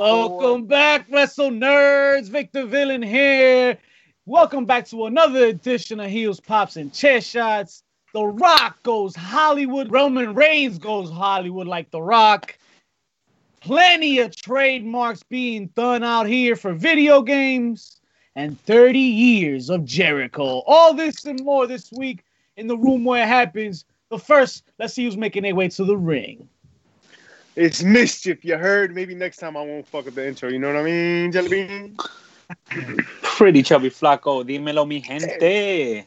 Welcome back, Wrestle Nerds. Victor Villain here. Welcome back to another edition of Heels, Pops, and Chair Shots. The Rock goes Hollywood. Roman Reigns goes Hollywood like The Rock. Plenty of trademarks being done out here for video games and 30 years of Jericho. All this and more this week in the room where it happens. But first, let's see who's making their way to the ring. It's mischief, you heard? Maybe next time I won't fuck up the intro. You know what I mean, Jelly Bean? Pretty chubby flaco. Dímelo, mi gente.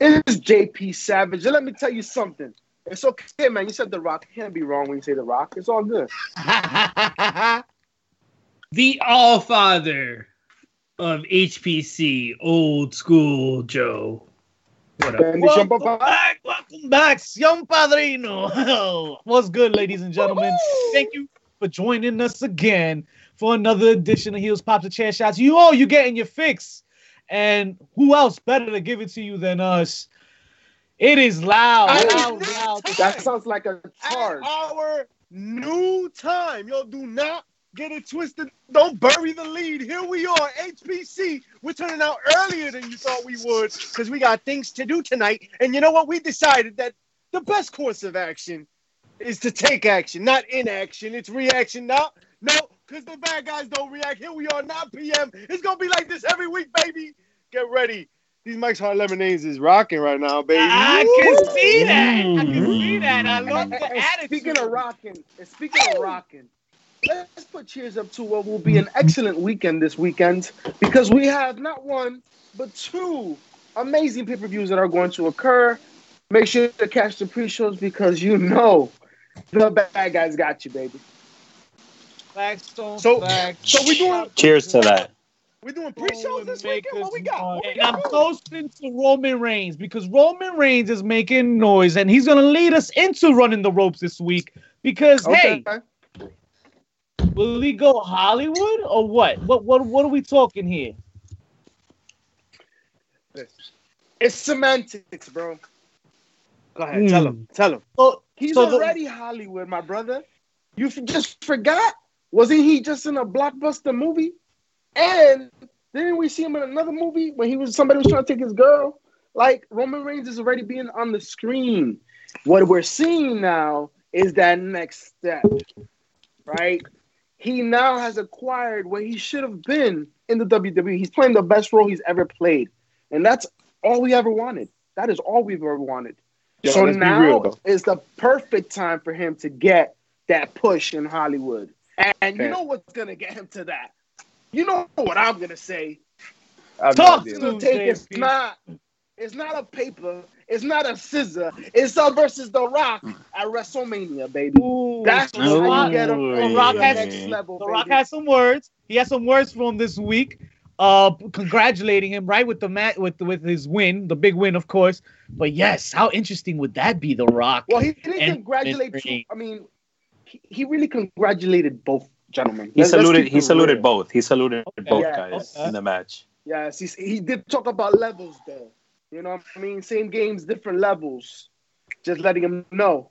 It's JP Savage. And let me tell you something. It's okay, man. You said The Rock. You can't be wrong when you say The Rock. It's all good. the All Father of HPC, old school Joe. What up? Welcome back, welcome back, Sion Padrino. What's good, ladies and gentlemen? Thank you for joining us again for another edition of Heels Pops and Chair Shots. You all you getting your fix. And who else better to give it to you than us? It is loud, loud, loud. That sounds like a charge. At our new time. Yo, do not get it twisted. Don't bury the lead. Here we are, HPC. We're turning out earlier than you thought we would because we got things to do tonight. And you know what? We decided that the best course of action is to take action, not inaction. It's reaction. No, no, because the bad guys don't react. Here we are, 9 p.m. It's going to be like this every week, baby. Get ready. These Mike's Hard Lemonades is rocking right now, baby. I can see that. I can see that. I love the attitude. Speaking of rocking, speaking of rocking, let's put cheers up to what will be an excellent weekend this weekend because we have not one but two amazing pay-per-views that are going to occur. Make sure to catch the pre-shows because you know the bad guys got you, baby. Facts don't So, facts. so we doing Cheers to that. We're doing pre-shows this weekend. What we got? What we And got? I'm toasting to Roman Reigns because Roman Reigns is making noise and he's gonna lead us into running the ropes this week. Because hey, Okay. Will he go Hollywood or what? What what what are we talking here? It's semantics, bro. Go ahead. Tell hmm. him. Tell him. So He's so the- already Hollywood, my brother. You f- just forgot? Wasn't he just in a blockbuster movie? And didn't we see him in another movie when he was somebody was trying to take his girl? Like Roman Reigns is already being on the screen. What we're seeing now is that next step, right? He now has acquired what he should have been in the WWE. He's playing the best role he's ever played, and that's all we ever wanted. That is all we've ever wanted. Yo, so now real, is the perfect time for him to get that push in Hollywood. And you know what's gonna get him to that? You know what I'm gonna say. I have Talk to gonna take it's not it's not a paper, it's not a scissor, it's us versus the rock at WrestleMania, baby. Ooh, That's so how the you Rock, get him on The Rock has- next level. The baby. Rock has some words. He has some words for him this week. Uh, congratulating him right with the mat with with his win, the big win, of course. But yes, how interesting would that be? The Rock. well, he didn't and- congratulate. and- two, I mean, he, he really congratulated both gentlemen. He Let's- let's saluted. He saluted real. both. He saluted both Yeah, guys okay. in the match. Yes, he, he did talk about levels though. You know what I mean? Same games, different levels. Just letting him know.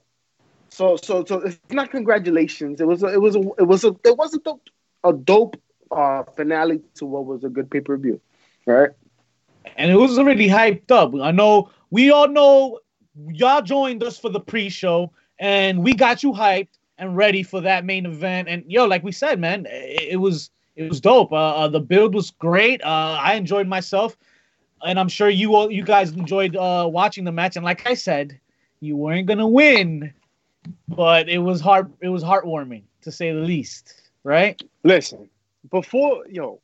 So so so it's not congratulations. It was a, it was a, it was a it was a dope, a dope uh finale to what was a good pay per view, right? and it was already hyped up. I know we all know y'all joined us for the pre-show, and we got you hyped and ready for that main event. And yo, like we said, man, it, it was it was dope. Uh, uh, the build was great. Uh, I enjoyed myself, and I'm sure you all you guys enjoyed uh, watching the match. And like I said, you weren't gonna win, but it was heart it was heartwarming to say the least, right? Listen, before yo,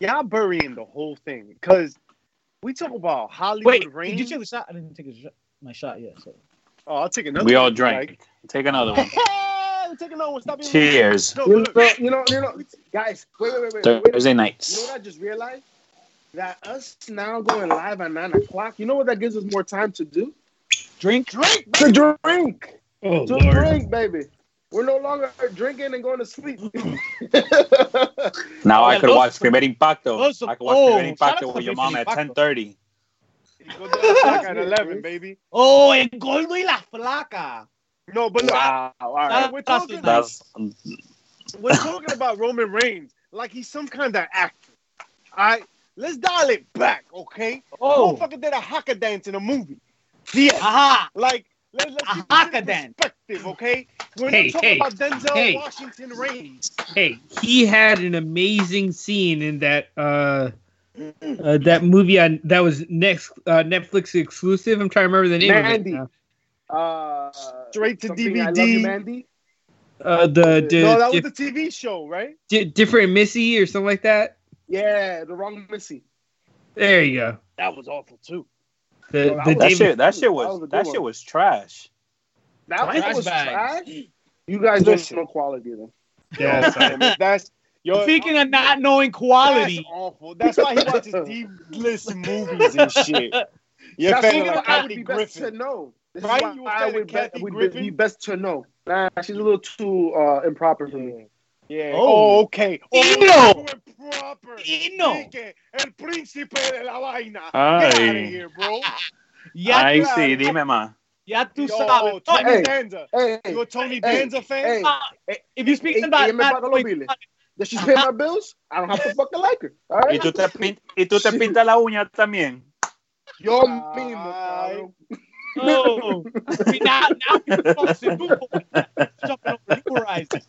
y'all burying the whole thing because we talk about Hollywood Wait, Reigns. did you take the shot? I didn't take a shot, my shot yet. So. Oh, I'll take another. We all one, drank. Take another one. Take another one. Stop Cheers. No, You know, you know, you know, guys. Wait, wait, wait, wait. wait. Thursday You know what I just realized? That us now going live at nine o'clock. You know what that gives us more time to do? Drink. drink. To drink. Oh, to Lord. drink, baby. We're no longer drinking and going to sleep. Now I could watch Primer Impacto. those- I could watch oh, Primer Impacto with your mom at Impacto. ten thirty. Go down the clock at eleven, baby. Oh, el gordo y la flaca. No, but look, wow. All right. we're talking. nice. We're talking about Roman Reigns like he's some kind of actor. All right, let's dial it back, okay? Oh, Motherfucker did a haka dance in a movie. Yeah, aha. like let, let's A keep haka dance. perspective, okay? We're Hey, not talking hey, about Denzel hey. Washington Reigns. Hey, he had an amazing scene in that uh, uh that movie on that was next uh, Netflix exclusive. I'm trying to remember the name Mandy. of it. Uh, Straight to something, I love DVD. you, Mandy. Uh, the, the no, that was dif- the TV show, right? di- different Missy or something like that. Yeah, the wrong Missy. There you go. That was awful too. The, Yo, that the was- That David- shit, that shit That was was that shit was trash. That Trash was bag. trash. You guys don't know quality then. Yeah, sorry. Damn it, that's yo. Speaking of not knowing that's quality, awful. That's why he watches deep list movies and shit. You're That's fan why of I would Kathy be best to know. This Right? is You why a I fan would, be, would be best to know. Nah, she's a little too uh, improper for me. Yeah. Oh. Oh. Oh, you're proper. Eno. Dije, El príncipe de la vaina. Ay. Get out of here, bro. ya, Ay, claro. sí, dime más. ya tú Yo, sabes. Tony Hey. Danza. Hey, You a Tony hey, Danza fan? hey, Ah, if you speak Ella about me biles. quality, Does she pay my bills? I don't have to fucking like her. All Y right? tú te, pin- y tú te pintas la uña también. Yo Ay. mismo, cabrón. Oh, see, now, now you're focusing. Jumping over your horizon.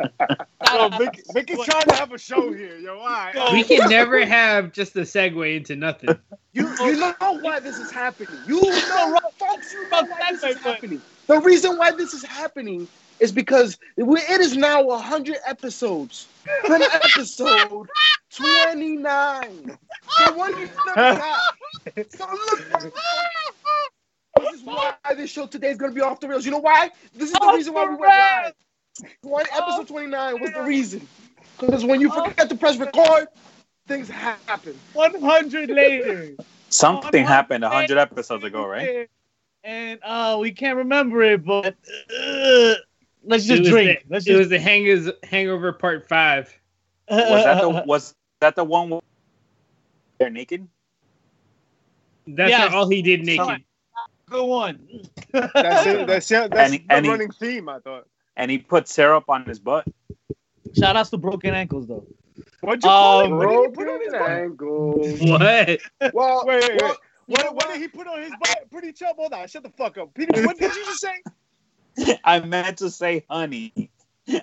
Yo, Vic, Vic is trying to have a show here, yo. All right. we can never have just a segue into nothing. You, you know why this is happening. You know, folks, you know About why this that, is but- happening. The reason why this is happening is because we- it is now 100 episodes. From episode 29. The one you never got. So look, this is why this show today is going to be off the rails. You know why? This is the reason why we went live. Rails. One, episode 29 was the reason. Because when you forget to press record, things happen. 100 later. Something 100 happened a hundred later. episodes ago, right? And uh, we can't remember it, but uh, let's just was drink. the- let's it just. was the hangers, Hangover Part Five. Was that the was that the one where they're naked? That's Yes. all he did naked. good one? That's it. That's it. That's And he- the and he- running theme, I thought. And he put syrup on his butt. Shout outs to broken ankles though. What'd you call Um, it? What did put on his Broken butt? ankles. What? Well, Wait, wait, well, wait. What, what did he put on his butt? Pretty chub. Hold on. Shut the fuck up. Peter, what did you just say? I meant to say honey.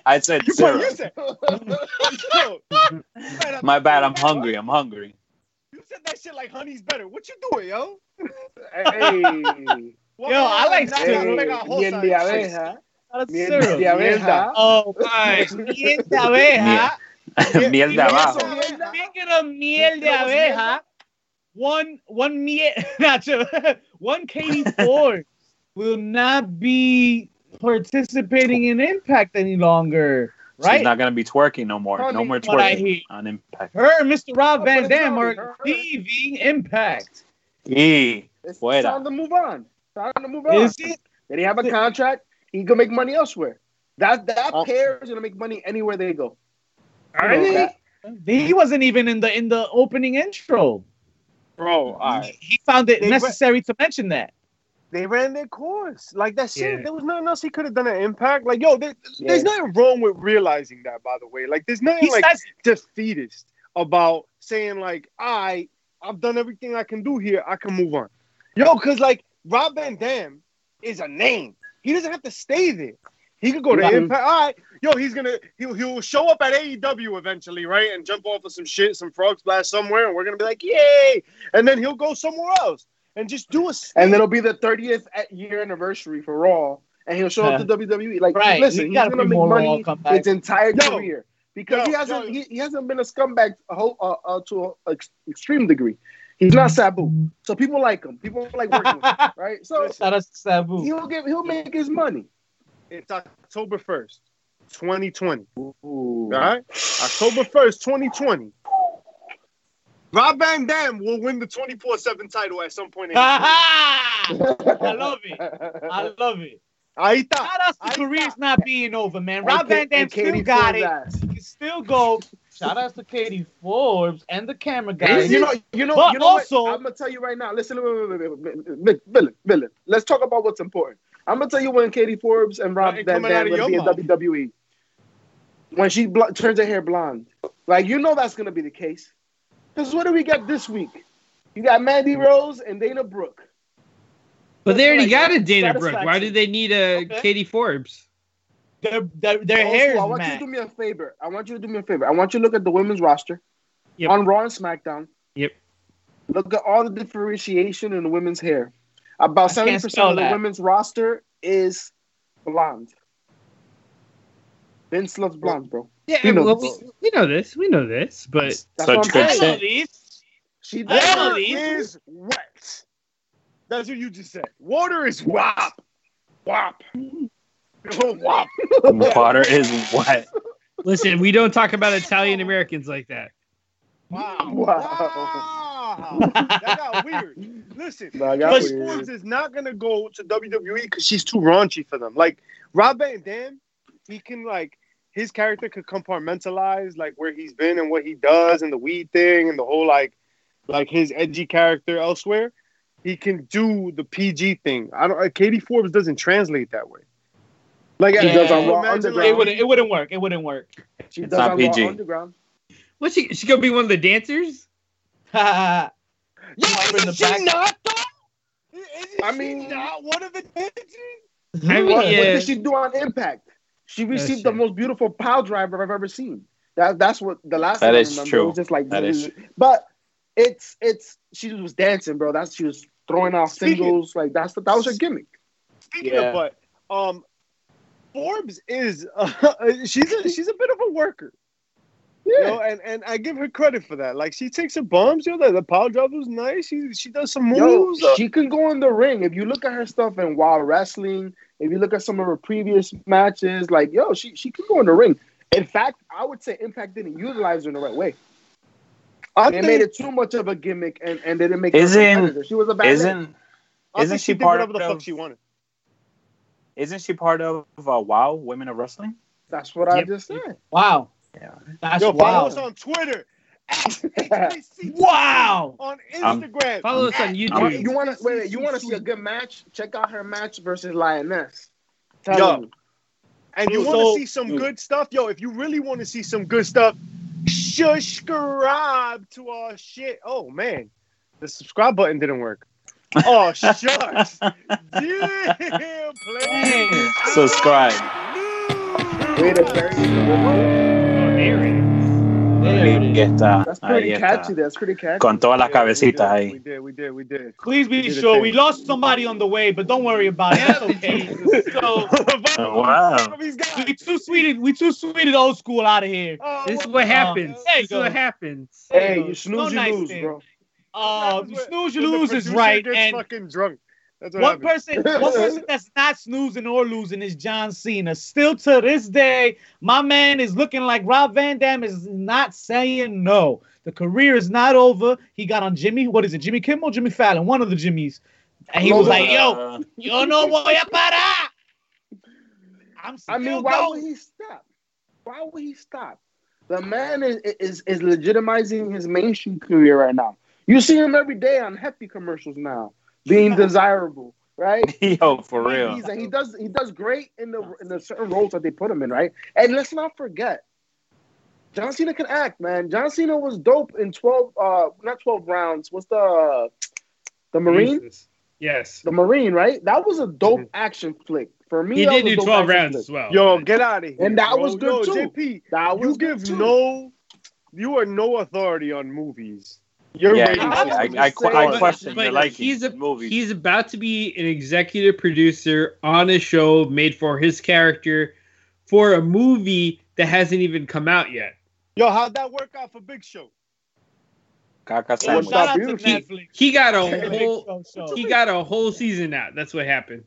I said You, put, you syrup. said. Yo, My bad. I'm hungry. I'm hungry. You said that shit like honey's better. What you doing, yo? hey, What- Yo, I like syrup. nah, hey, nah, hold miel de abeja, Shout out to miel syrup. de abeja. Oh, my. Miel de abeja. Miel de Miel. abajo. Speaking of miel de abeja, one one miel, not you, one Katie Forbes will not be participating in Impact any longer, right? She's not gonna be twerking no more. No more twerking on Impact. Her and Mr. Rob Van but Dam already are leaving Impact. Y It's Fuera. time to move on. Time to move on. Is it? Did he have a contract? He can make money elsewhere. That that Oh. pair is gonna make money anywhere they go. Are You know that. He wasn't even in the in the opening intro. Bro, all right. He found it They- necessary to mention that. They ran their course. Like that's Yeah. it. There was nothing else he could have done at impact. Like, yo, there, Yeah. there's nothing wrong with realizing that, by the way. Like, there's nothing He like says defeatist about saying, like, I I've done everything I can do here. I can move on. Yo, because like Rob Van Dam is a name. He doesn't have to stay there. He could go to. Impact. All right, yo, he's gonna he'll he'll show up at AEW eventually, right? And jump off of some shit, some frog splash somewhere, and we're gonna be like, yay! And then he'll go somewhere else and just do a And it'll be the 30th year anniversary for Raw, and he'll show up to WWE. Like, Right, listen, he he's gonna make money comeback. his entire Yo. career because Yo, he hasn't yo. he, he hasn't been a scumbag a whole, uh, uh, to an extreme degree. He's not mm-hmm. Sabu, so people like him. People like working with him, right? So Shout out to Sabu. he'll give he'll make his money. It's October 1st, 2020. Ooh. All right? October 1st, 2020. Rob Van Dam will win the 24 7 title at some point. In I love it. I love it. Ahí está. Shout out Ahí to careers está. not being over, man. Rob Van Dam still got it. ass. He can still go. Shout out to Katie Forbes and the camera And guys. you know, you know, But you know also- what? I'm gonna tell you right now. Listen, wait, wait, wait, wait, wait, wait, Villain, villain. Let's talk about what's important. I'm gonna tell you when Katie Forbes and Rob Ain't Van coming Dam will be in. WWE. when she bl- turns her hair blonde. Like you know that's gonna be the case. Because what do we get this week? You got Mandy Rose and Dana Brooke. But they already Like, got a Dana Brooke. Why do they need a Okay. Katie Forbes? Their their, their Also, hair is I want you to do me a favor. I want you to do me a favor. I want you to look at the women's roster Yep. on Raw and SmackDown. Yep. Look at all the differentiation in the women's hair. About seventy percent of the that. women's roster is blonde. Vince loves blondes, bro. Yeah, You know well, this. we, we know this. We know this, but That's Such what I'm good I saying. know shit. these. She I Water is wet. That's what you just said. Water is wop. Wop. Mm-hmm. Wop. Water is wet. listen, we don't talk about Italian Americans like that. Wow. Wow. Wow. that got weird. Listen, Nah, I got But weird. Is not gonna go to WWE because she's too raunchy for them. Like Rob Van Dam, he can like his character could compartmentalize like where he's been and what he does and the weed thing and the whole like like his edgy character elsewhere. He can do the PG thing. I don't. Uh, Katie Forbes doesn't translate that way. Like She I- does on I Raw Underground. It wouldn't. It wouldn't work. It wouldn't work. She It's does not on Raw PG. Underground. What's she? She gonna be one of the dancers? yeah, Yo, in the is she back. not though? Isn't I she mean- not one of the dancers? I mean, What, what did she do on Impact? She received the most beautiful pile driver I've ever seen. That that's what the last That thing I remember. true. It was just like That is but it's it's she was dancing, bro. That's she was throwing out Speaking- singles. Like that's that was her gimmick. Speaking Yeah. of butt, um, Forbes is uh, she's a she's a bit of a worker, you know, and, and I give her credit for that. Like she takes her bumps, you know, the, the power drop was nice. She she does some moves. uh, she can go in the ring. If you look at her stuff in Wild Wrestling, if you look at some of her previous matches, like yo, she she can go in the ring. In fact, I would say Impact didn't utilize her in the right way. I They think, made it too much of a gimmick, and, and they didn't make her Isn't- She was a bad Isn't isn't think she did part whatever the fuck she wanted. Isn't she part of uh, Wow Women of Wrestling? That's what I just said. Wow. Yeah. That's Yo, follow wow. us on Twitter. Wow. On Um, Instagram. Follow us on at You, YouTube. you want to wait, wait? You want to see a good match? Check out her match versus Lioness. Tell Yo. you. And you want to see some good stuff? Yo, if you really want to see some good stuff, subscribe to our shit. Oh, man. The subscribe button didn't work. Oh, shucks. yeah, play. Subscribe. Wait a second. Oh, there it is. There it Ahí is. está. That's pretty catchy. That's pretty catchy. Con todas las Yeah, we cabecitas did, ahí. We did, we did, we did. Please We be did sure we lost somebody on the way, but don't worry about it. It's okay. so Oh, wow. These guys. we too sweet. We too sweet and old school out of here. Oh, This is what- what uh, happens. there you This is what happens. Hey, you snooze, you nice lose, thing. bro. Uh, you snooze, you lose is right. gets And fucking drunk. That's what one happens. person, one person that's not snoozing or losing is John Cena. Still to this day, my man is looking like Rob Van Dam is not saying no. The career is not over. He got on Jimmy. What is it? Jimmy Kimmel, Jimmy Fallon, one of the Jimmys, and he was like, "Yo, yo no voy a parar." I'm still I mean, why would he stop? Why would he stop? The man is is is legitimizing his mainstream career right now. You see him every day on hefty commercials now, being desirable, right? Yo, for real. He's, he does he does great in the in the certain roles that they put him in, right? And let's not forget, John Cena can act, man. John Cena was dope in twelve, uh, not twelve rounds. What's the the Marine? Jesus. Yes. The Marine, right? That was a dope Mhm. action flick for me. He that did do 12 rounds flick. as well. Yo, get out of here. And that bro. was good, Yo, too. JP, That you was give too. no, you are no authority on movies. Your Yeah, ratings I I, I, I, que- but- question but your liking he's a- in movies. He's about to be an executive producer on a show made for his character for a movie that hasn't even come out yet. Yo, how'd that work out for Big Show? Caca Yo, sandwich. shout out to Netflix. He got a whole Show show. he got a whole season out. That's what happened.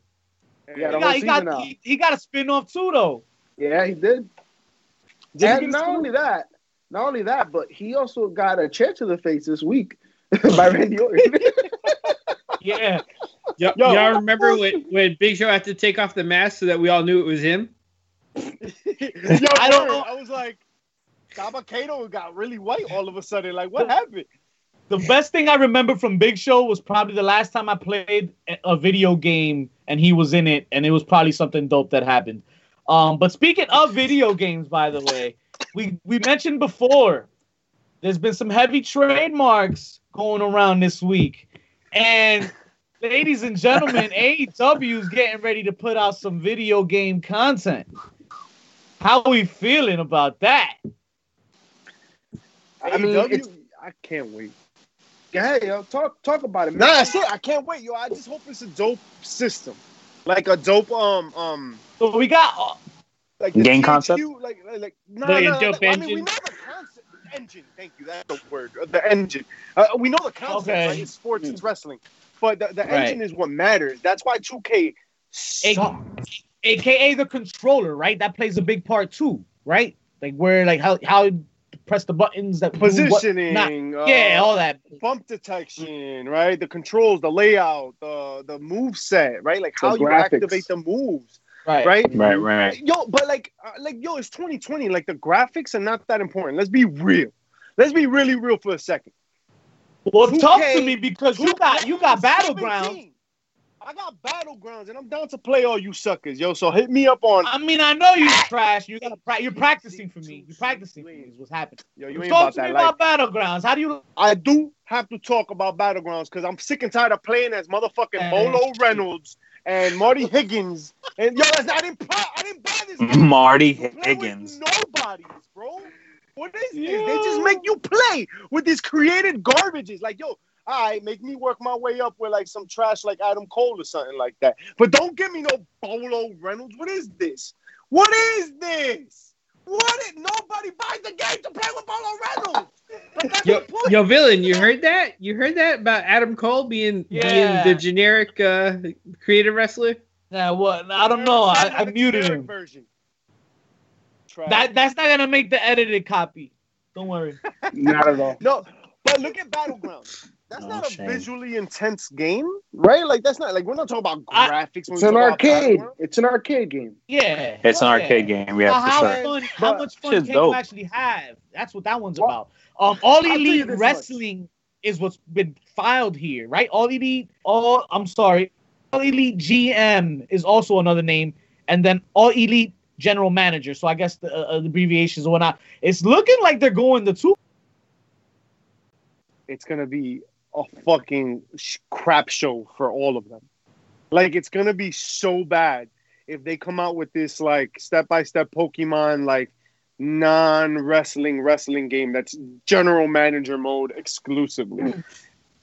Yeah, He got, he, got, he, he got a spin-off too, though. Yeah, he did. Did he and get a not spin-off? only that, not only that, but he also got a chair to the face this week by Randy Orton. Yeah. Y- Yo. y'all remember when, when Big Show had to take off the mask so that we all knew it was him? Yo, I don't word. know. I was like, Kato got really white all of a sudden. Like, what happened? The best thing I remember from Big Show was probably the last time I played a- a video game and he was in it, and it was probably something dope that happened. Um, but speaking of video games, by the way, we we mentioned before there's been some heavy trademarks going around this week, and ladies and gentlemen, AEW is getting ready to put out some video game content. How are we feeling about that? I mean, it's- I can't wait. Go ahead, yo. Talk talk about it, man. Nah, that's it. I can't wait, yo. I just hope it's a dope system, like a dope um um So we got uh, like the Game THQ, concept? like like, like nah, Like a nah, dope I mean, we engine? know the concept. Engine, thank you. That's the word. Uh, The engine. Uh, we know the concept. Okay. Right? It's sports. It's wrestling. But the, the Right. engine is what matters. That's why 2K sucks. aka the controller, right? That plays a big part too, right? Like where like how how you press the buttons that do what- Positioning. not- uh, yeah, all that. bump detection, right? The controls, the layout, the the move set, right? Like The how you graphics. activate the moves, Right. right? Right, right. Yo, but like, uh, like, yo, it's 2020. Like, the graphics are not that important. Let's be real. Let's be really real for a second. Well, 2K talk to me because you got you got battlegrounds. 17. I got battlegrounds, and I'm down to play all you suckers, yo. So hit me up on. I mean, I know you trash. You got pra- you're practicing for me. You're practicing for me. Is what's happening. Yo, you ain't Talk about to me that life. about battlegrounds. How do you? I do have to talk about battlegrounds because I'm sick and tired of playing as motherfucking Bolo Reynolds and Marty Higgins. And yo, that's- I didn't buy, I didn't buy this. game. Marty Higgins. Nobodies, bro. What is this? They just make you play with these created garbages. Like, yo, all right, make me work my way up with like some trash like Adam Cole or something like that. But don't give me no Bolo Reynolds. What is this? What is this? What is nobody buys the game to play with Bolo Reynolds? Like, that's Yo, the point. yo, villain, you heard that? You heard that about Adam Cole being Yeah. being the generic uh, creative wrestler? Nah, what? I don't know. I, I muted him. Version. Trash. That that's not gonna make the edited copy. Don't worry. Not at all. No, but look at Battlegrounds. That's Oh, not a visually intense game, right? Like that's not like we're not talking about graphics. when It's an arcade. Battlegrounds. It's an arcade game. Yeah. It's an Yeah. arcade game, yeah, Well, for how sure. fun? How much fun can dope. you actually have? That's what that one's Well, about. Um, all you elite this much. wrestling is what's been filed here, right? All elite. All I'm sorry. All elite GM is also another name, and then all elite general manager. So I guess the, uh, the abbreviations or whatnot. It's looking like they're going the two. It's gonna be a fucking sh- crap show for all of them. Like it's gonna be so bad if they come out with this like step by step Pokemon like non wrestling wrestling game that's general manager mode exclusively.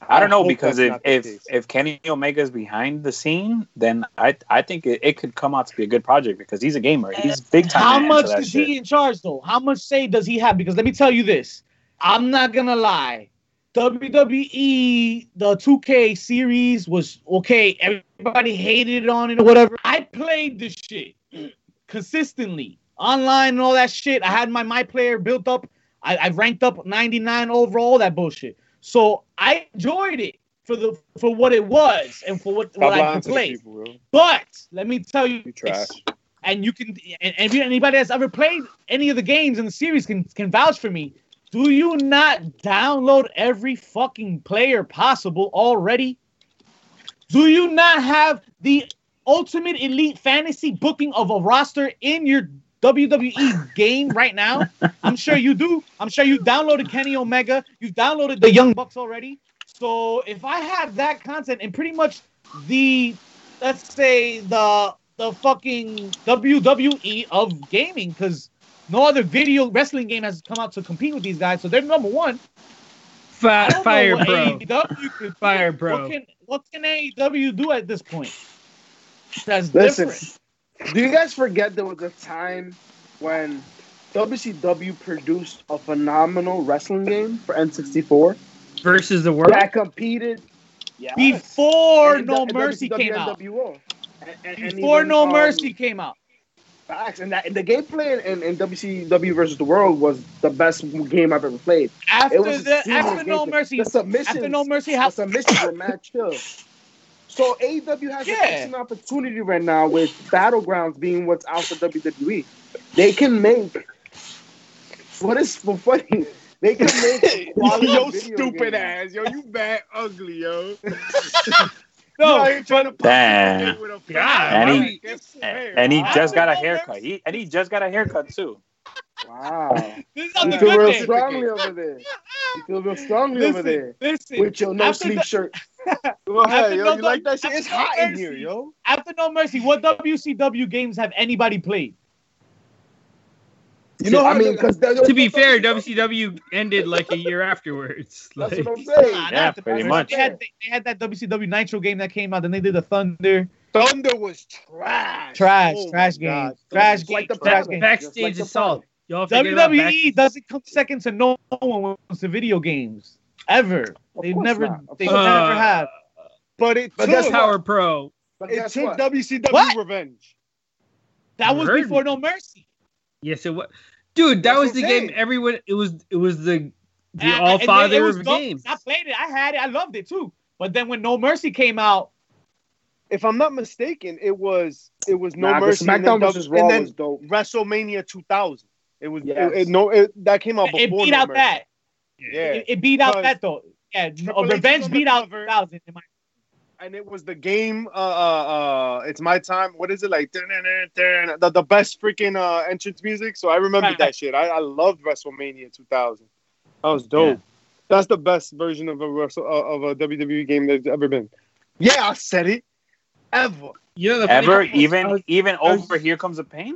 I don't know hope because if if, if Kenny Omega is behind the scene, then I I think it, it could come out to be a good project because he's a gamer. He's big time. How much that is shit. he in charge though? How much say does he have? Because let me tell you this. I'm not gonna lie. WWE, the 2K series was okay. Everybody hated it on it or whatever. I played this shit consistently online and all that shit. I had my my player built up. I, I ranked up 99 overall. That bullshit. So I enjoyed it for the for what it was and for what, what I could play. people. But let me tell you, You trash. and you can and, and if anybody that's ever played any of the games in the series can can vouch for me. Do you not download every fucking player possible already? Do you not have the ultimate elite fantasy booking of a roster in your WWE game right now? I'm sure you do. I'm sure you downloaded Kenny Omega. You've downloaded the Young Bucks already. So if I have that content and pretty much the let's say the the fucking WWE of gaming, because no other video wrestling game has come out to compete with these guys, so they're number one. I Fire bro. what AEW could Fire do. Pro. What can what can AEW do at this point? That's Listen, different. do you guys forget there was a time when WCW produced a phenomenal wrestling game for N64 versus the world. that competed? Yeah. Before And No the- Mercy WCW came out. NWO. And- and- and Before even, No um, Mercy came out. Facts. And, that, and the gameplay in, in WCW versus the World was the best game I've ever played. It After was the seamless after No gameplay. Mercy, The submissions, after No Mercy, the how submissions were mad chill. So AEW has Yeah. an opportunity right now with Battlegrounds being what's out for WWE. They can make what is so funny. They can make quality yo, video stupid games. ass, yo, you bad ugly, yo. No, I ain't trying to pop Damn. with a God, eh, And he- and, and he just got a haircut. He and he just got a haircut too. Wow. this is You feel real day. strongly over there. You feel real strongly over there. Listen, With your no after sleep the- shirt. Go ahead, yo. no You like that shit? after It's no hot in here, yo. after No Mercy, what WCW games have anybody played? You know I mean, to- because To be fair, WCW ended like a year afterwards. That's what I'm saying. Nah, Yeah, not the- pretty they much. had, they, they had that WCW Nitro game that came out. Then they did the Thunder. Thunder was trash. Trash, Oh my trash God. game. Trash Just like game. the trash game. backstage like the assault. Y'all figured it out WWE doesn't come second to no one when it comes to video games. Ever. They've never they've course not. never uh, have. But it But took, guess Power Pro. But it took what? WCW What? revenge. That You was before me. No Mercy. Yes, it was. Dude, that That's was the game. saying. Everyone, it was it was the the And- all it father was of games. I played it. I had it. I loved it too. But then when No Mercy came out, If I'm not mistaken, it was it was No Nah, but Mercy and SmackDown then, versus Raw and then was dope. WrestleMania 2000. It was Yes. it, it- no it, that came out it before beat No out Mercy. that. Yeah, It, it beat out that though. Yeah, Triple H was Revenge beat out cover. 2000. in my- and it was the game. Uh, uh, uh, it's my time. What is it like? The, the best freaking uh entrance music. So I remember that shit. I, I loved WrestleMania 2000. That was dope. That's the best version of a Wrestle, uh, of a WWE game that's ever been. Yeah, I said it. Ever. You know the Ever was even was, even I was- over here comes a pain.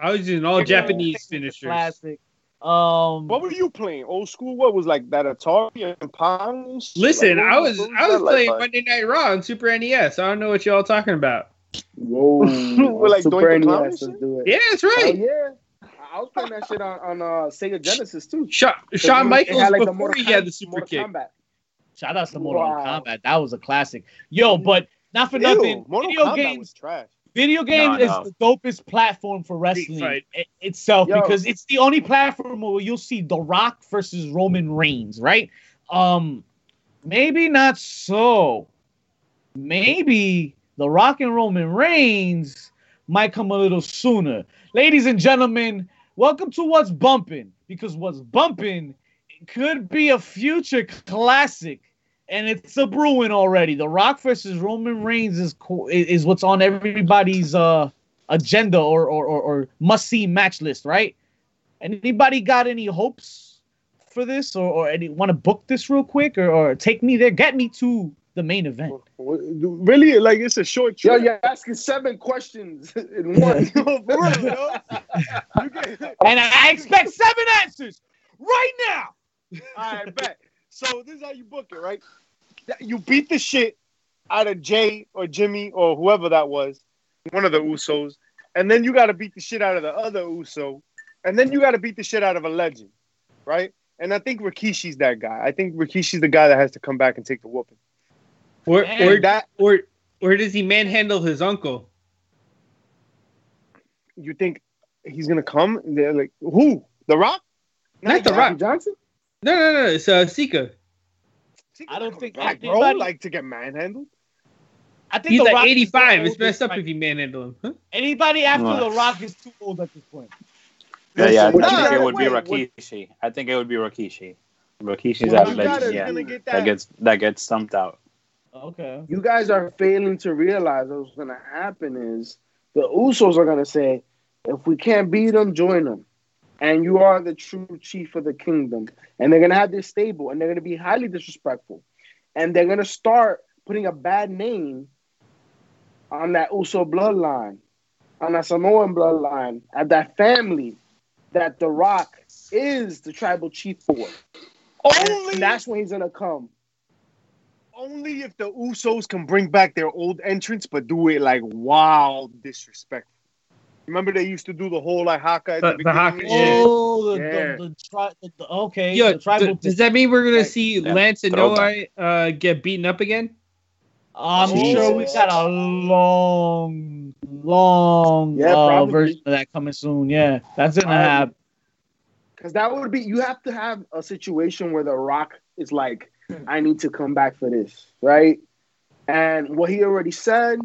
I was using all Yeah. Japanese finishers. Classic. Um, What were you playing? Old school? What was like that Atari and Pong? Listen, Like, I was what I was that like, playing? Monday Night Raw on Super NES. I don't know what y'all talking about. Whoa. We're like Super Doink the Clown NES, let's do it. Yeah, that's Oh, right. yeah. I was playing that shit on, on uh, Sega Genesis too. Sha- It Shawn had, like, the before Mortal he had the super Mortal kick. Kombat. shout out to Mortal Wow. Kombat. That was a classic. Yo, but not for Ew, nothing. Mortal video Kombat games. was trash. Video game No, is no. the dopest platform for wrestling fight. i- itself Yo. because it's the only platform where you'll see The Rock versus Roman Reigns, right? Um, maybe not so. Maybe The Rock and Roman Reigns might come a little sooner. Ladies and gentlemen, welcome to What's Bumping because What's Bumping could be a future classic and it's a brewing already. The Rock versus Roman Reigns is co- is what's on everybody's uh agenda or or, or, or must see match list, right? Anybody got any hopes for this, or or any want to book this real quick, or, or take me there, get me to the main event? Really? Like it's a short Yo, trip. you're asking seven questions in one. Yo, for real, yo. You get- And I expect seven answers right now. All right, bet. So this is how you book it, right? You beat the shit out of Jay or Jimmy or whoever that was, one of the Usos, and then you got to beat the shit out of the other Uso, and then you got to beat the shit out of a legend, right? And I think Rikishi's that guy. I think Rikishi's the guy that has to come back and take the whooping. Or Man, or That or or does he manhandle his uncle? you think he's gonna come? They're like who? The Rock? Not The. Rock. Rock Johnson? No, no, no. It's uh, Sika. Is he I don't think back, bro. anybody- Like to get manhandled. I think He's The like Rock 85. too It's old messed up fight. if you manhandle him. Huh? Anybody after Right. The Rock is too old at this point. Yeah, yeah. I think nah, it would be wait, Rikishi. I think it would be Rikishi. Rikishi's Well, that legend. Yeah, get that that. gets that gets stumped out. Okay. You guys are failing to realize what's going to happen is the Usos are going to say, if we can't beat them, join them. And you are the true chief of the kingdom. And they're going to have this stable and they're going to be highly disrespectful. And they're going to start putting a bad name on that Uso bloodline, on that Samoan bloodline, at that family that The Rock is the tribal chief for. Only And that's when he's going to come. only if the Usos can bring back their old entrance, but do it like wild disrespectful. Remember they used to do the whole like haka at The- the, the haka, and yeah. Oh, the, Yeah. the, the, tri- the, the okay. Yo, the tribal. d- does that mean we're gonna see yeah, Lance and throwback. Noah uh, get beaten up again? I'm Jesus. sure we got a long, long Yeah, uh, version of that coming soon. Yeah, that's gonna Um, happen. Because that would be, you have to have a situation where The Rock is like, I need to come back for this, right? And what he already said,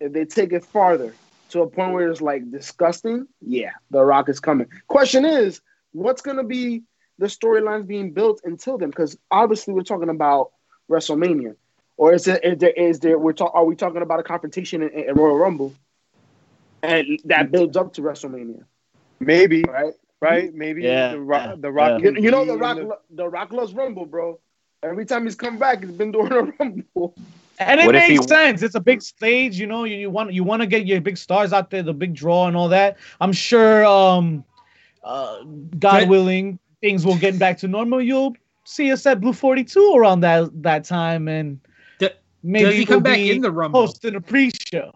if they take it farther to a point where it's like disgusting, yeah, The Rock is coming. Question is, what's going to be the storylines being built until then? Because obviously we're talking about WrestleMania. or is it is there is there we're talk, are we talking about a confrontation in, in Royal Rumble, and that builds up to WrestleMania, Maybe, right? right? Maybe Yeah, the Rock, yeah, the Rock. yeah. You, you know the Rock the- the Rock loves Rumble, bro. Every time he's come back, he's been doing a Rumble. And it What makes he- sense. It's a big stage, you know. You, you want you want to get your big stars out there, the big draw and all that. I'm sure, um, uh, God But- willing, things will get back to normal. You'll see us at Blue 42 around that that time, and D- maybe Does he come back in the Rumble? hosting a pre-show.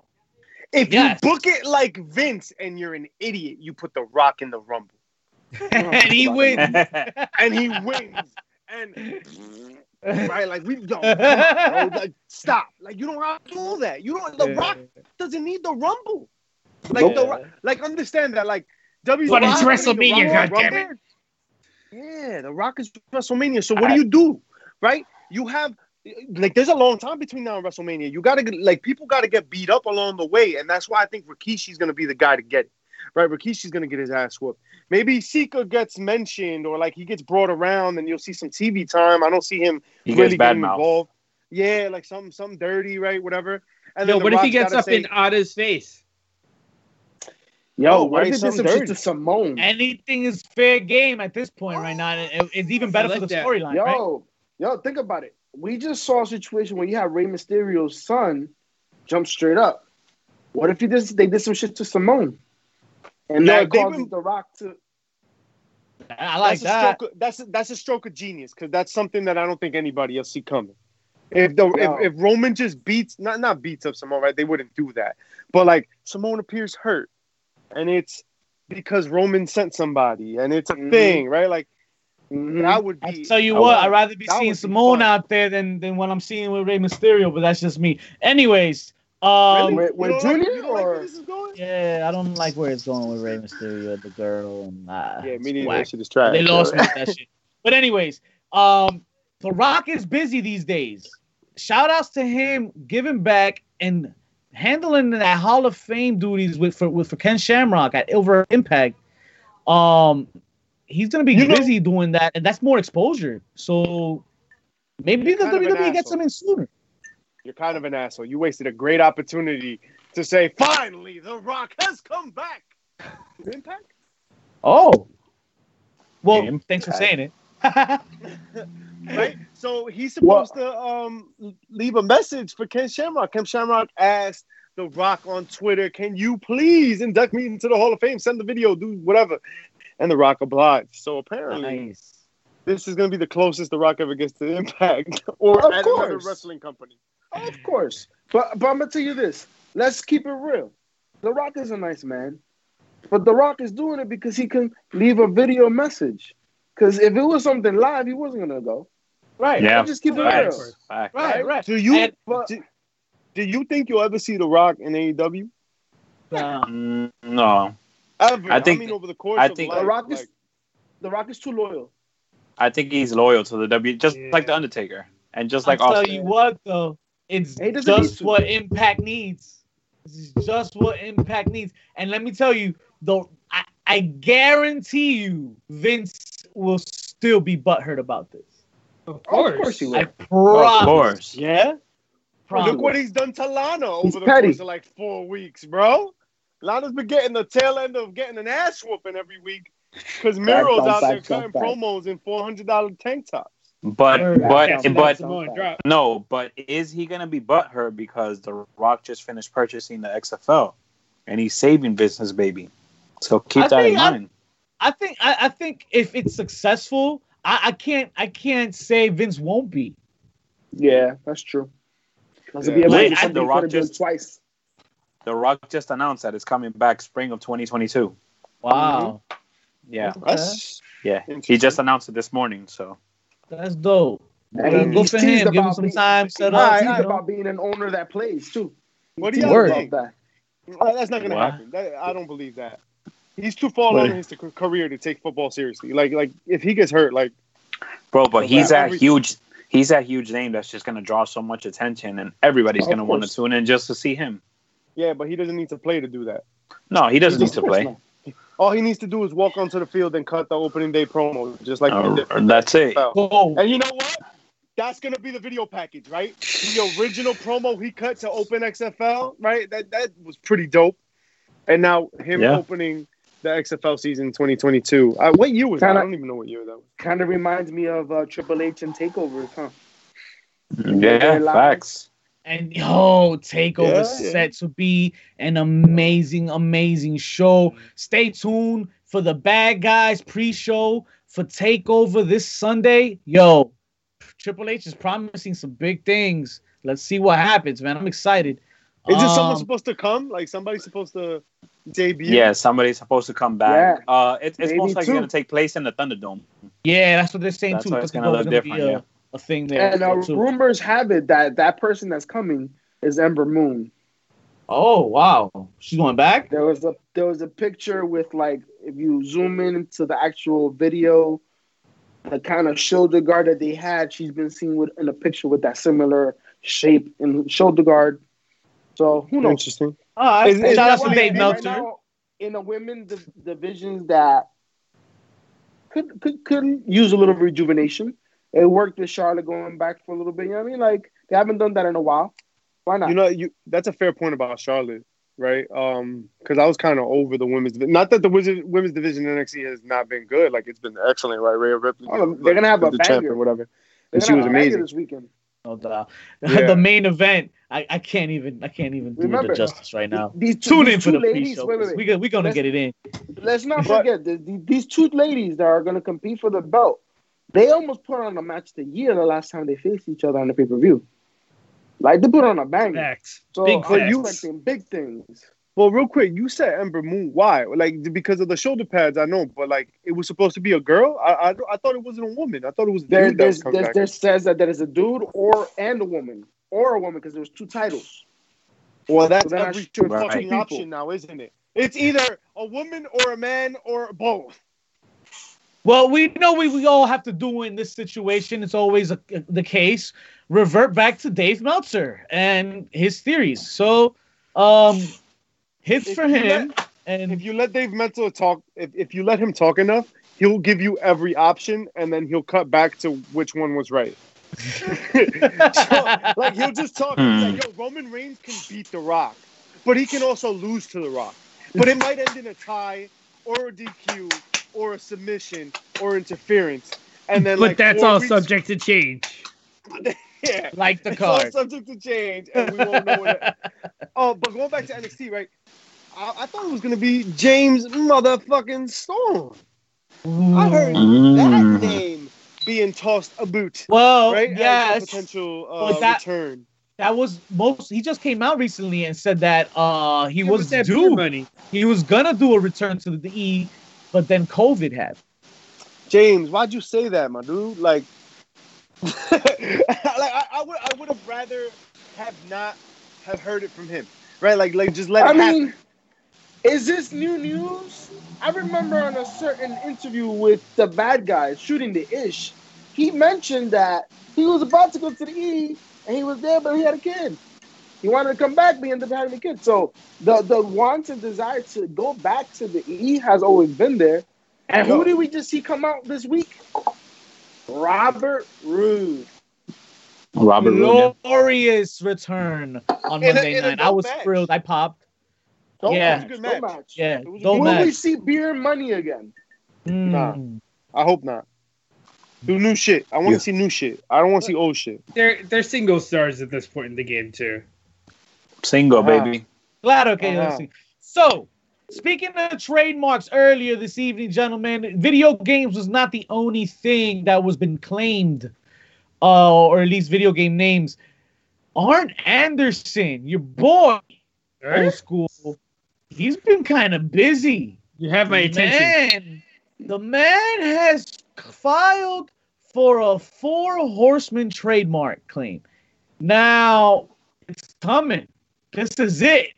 If Yes. you book it like Vince and you're an idiot, you put the Rock in the Rumble and he wins. and he wins. And right, like we don't bro, like stop. Like you don't have to do that. You don't. The Rock doesn't need the Rumble. Like the Rock, like understand that. Like W. But it's Rock doesn't need the WrestleMania, Rock goddammit. Yeah, the Rock is WrestleMania. So what do you do? Right? You have like there's a long time between now and WrestleMania. You gotta get like people gotta get beat up along the way, and that's why I think Rikishi's gonna be the guy to get. Right, Rikishi's gonna get his ass whooped. Maybe Sika gets mentioned, or like he gets brought around, and you'll see some TV time. I don't see him he really getting mouth. involved. Yeah, like some some dirty, right? Whatever. And Yo, then The what if he gets up say, in Otta's face? Yo, Oh, what right, if they did something some shit dirty. to Simone? Anything is fair game at this point right now. it- it's even better like for the that. storyline, Yo, right? yo, think about it. We just saw a situation where you have Rey Mysterio's son jump straight up. What if he did, they did some shit to Simone? And Yeah, that they've causes been- The Rock to. I like that's that. A stroke of, that's that's a stroke of genius because that's something that I don't think anybody else see coming. If the No. if, if Roman just beats not not beats up Simone, right? They wouldn't do that. But like Simone appears hurt, and it's because Roman sent somebody, and it's a Mhm. thing, right? Like Mhm. that would I be. tell you I what, would- I'd rather be seeing would be Simone out there than than what I'm seeing with Rey Mysterio, but that's just me. Anyways, um, Really? With- with don't Junior like or- this is going? yeah, I don't like where it's going with Rey Mysterio, the girl, and uh, Yeah, me neither. whack. That shit is trash. They lost me that shit. But anyways, um, The Rock is busy these days. Shout outs to him giving back and handling that Hall of Fame duties with for with for Ken Shamrock at Over Impact. Um, he's gonna be You know- busy doing that, and that's more exposure. So maybe the Kind of an WWE gets him in sooner. You're kind of an asshole. You wasted a great opportunity to say, finally, The Rock has come back. Impact? Oh, well, Impact. thanks for saying it. right? So he's supposed to um leave a message for Ken Shamrock. Ken Shamrock asked The Rock on Twitter, "Can you please induct me into the Hall of Fame? Send the video, do whatever." And The Rock obliged. So apparently, nice. this is going to be the closest The Rock ever gets to Impact or Of at another wrestling company. Of course. But but I'm gonna tell you this. Let's keep it real. The Rock is a nice man. But The Rock is doing it because he can leave a video message. Because if it was something live, he wasn't gonna go. Right. Yeah. Let's just keep it Facts. real. Facts. Right. Right. Do you And- But do, do you think you'll ever see The Rock in AEW? Uh, Mm, no, Ever? I think- I mean, over the course I of think- life, The Rock is like- The Rock is too loyal. I think he's loyal to the W, just Yeah. like the Undertaker, and just like I'll tell you what though, it's He doesn't just to. what Impact needs. It's just what Impact needs. And let me tell you, though, I, I guarantee you, Vince will still be butthurt about this. Of course, Of course he will. I promise. Of course. Yeah. Look what he's done to Lana over He's the petty. course of like four weeks, bro. Lana's been getting the tail end of getting an ass whooping every week because Miro's out there cutting promos in four hundred dollar tank tops. But Word. but Yeah, but Samoan no, but is he gonna be butthurt because The Rock just finished purchasing the XFL, and he's saving business, baby. So keep I that in think I- mind. I think I, I think if it's successful, I, I can't I can't say Vince won't be. Yeah, that's true. Because Yeah. if he ever Like, I- The Rock could have done just- twice. The Rock just announced that it's coming back spring of 2022. Wow. Yeah, That's yeah. He just announced it this morning. So That's dope. And Yeah, he- good for him. Give him some being- time, set up. Alright, you know. about being an owner that plays too. What do y'all think? about that. Uh, That's not gonna What? happen. That, I don't believe that. He's too far What? along in his career to take football seriously. Like like if he gets hurt, like Bro, but he's that that huge. He's that huge name that's just gonna draw so much attention, and everybody's Of gonna want to tune in just to see him. yeah, but he doesn't need to play to do that. No, he doesn't need to play. not. All he needs to do is walk onto the field and cut the opening day promo, just like he Or, did. or that's it. Go. And you know what? that's gonna be the video package, right? The original promo he cut to open XFL, right? That that was pretty dope. And now him Yeah. opening the XFL season 2022. Uh, what year was that? I don't even know what year that was. Kind of reminds me of uh, Triple H and Takeovers, huh? Yeah, Very loud. facts. And yo, Takeover Yeah, yeah. set to be an amazing, amazing show. Stay tuned for the bad guys pre-show for Takeover this Sunday. Yo, Triple H is promising some big things. Let's see what happens, man. I'm excited. Is this someone Um, supposed to come? Like somebody's supposed to debut? Yeah, somebody's supposed to come back. Uh, it, it's Maybe most likely going to take place in the Thunderdome. Yeah, that's what they're saying That's too. why it's gonna look different, be a, yeah. A thing there. And uh, too. rumors have it that that person that's coming is Ember Moon. Oh wow, she's going back. There was a there was a picture with like if you zoom in into the actual video, the kind of shoulder guard that they had, she's been seen with in a picture with that similar shape and shoulder guard. So who knows? Interesting. All right, Is- is shout out to why- Dave right Meltzer. now, in a women's div- divisions that could, could could use a little rejuvenation. It worked with Charlotte going back for a little bit. You know what I mean? Like they haven't done that in a while. Why not? You know, you that's a fair point about Charlotte, right? Um, because I was kind of over the women's. Not that the wizard, women's division in NXT has not been good. Like it's been excellent, right? Rhea Ripley, Oh, they're gonna have a the champ banger. or whatever, They're and she was have a banger amazing. this weekend. No doubt. Yeah. the main event, I, I can't even I can't even do Remember, it justice right now. These two, Tune these in for two the ladies. pre-show. Wait, wait, 'cause wait. We we gonna Let's- get it in. Let's not But- forget the, the, these two ladies that are going to compete for the belt. They almost put on a match the year the last time they faced each other on the pay per view. Like they put on a banger. Facts. So Big I'm facts. expecting big things. Well, real quick, you said Ember Moon. Why? Like because of the shoulder pads, I know, but like it was supposed to be a girl. I I, I thought it wasn't a woman. I thought it was There, dude that was there's, there's, there says that there is a dude or and a woman or a woman because there's two titles. Well, that's So then every should Right. fucking people. option now, isn't it? It's either a woman or a man or both. Well, we know we, we all have to do in this situation. It's always a, the case. Revert back to Dave Meltzer and his theories. So, um, hits If for him. If and if you let Dave Meltzer talk, if, if you let him talk enough, he'll give you every option, and then he'll cut back to which one was right. So, like he'll just talk. He's like, "Yo, Roman Reigns can beat The Rock, but he can also lose to The Rock. But it might end in a tie, or a DQ, or a submission, or interference." And then, but like, that's all weeks- subject to change. Yeah, like the it's all card. subject to change, and we won't know what. oh, but going back to NXT, right? I, I thought it was gonna be James motherfucking Storm. I heard Mm. that name being tossed a boot, Well, right? As a yes, potential But uh, that- return. that was most. He just came out recently and said that uh he Yeah, was but that beer due. money. He was gonna do a return to the E, but then COVID happened. James, why'd you say that, my dude? Like, like I, I would, I would have rather have not have heard it from him, right? Like, like just let I it happen. mean, is this new news? I remember on a certain interview with the bad guy shooting the ish, he mentioned that he was about to go to the E and he was there, but he had a kid. He wanted to come back, but he ended up having a kid. So the the want and desire to go back to the E has always been there. And who did we just see come out this week? Robert Roode. Robert Roode. Glorious return on In Monday a night. I was match. thrilled. I popped. Don't Yeah. match, It was a good don't match. match. Yeah, It was a don't Will we see beer money again? Mm. Nah. I hope not. Do new shit. I want to Yeah. see new shit. I don't want to see old shit. They're they're single stars at this point in the game too. Single, Uh-huh. baby. Glad okay. Uh-huh. let's. So, speaking of trademarks earlier this evening, gentlemen, video games was not the only thing that was been claimed, uh, or at least video game names. Arn Anderson, your boy, Alright? old school, he's been kind of busy. You have my attention. Man, the man has filed for a four horseman trademark claim. Now it's coming. This is it.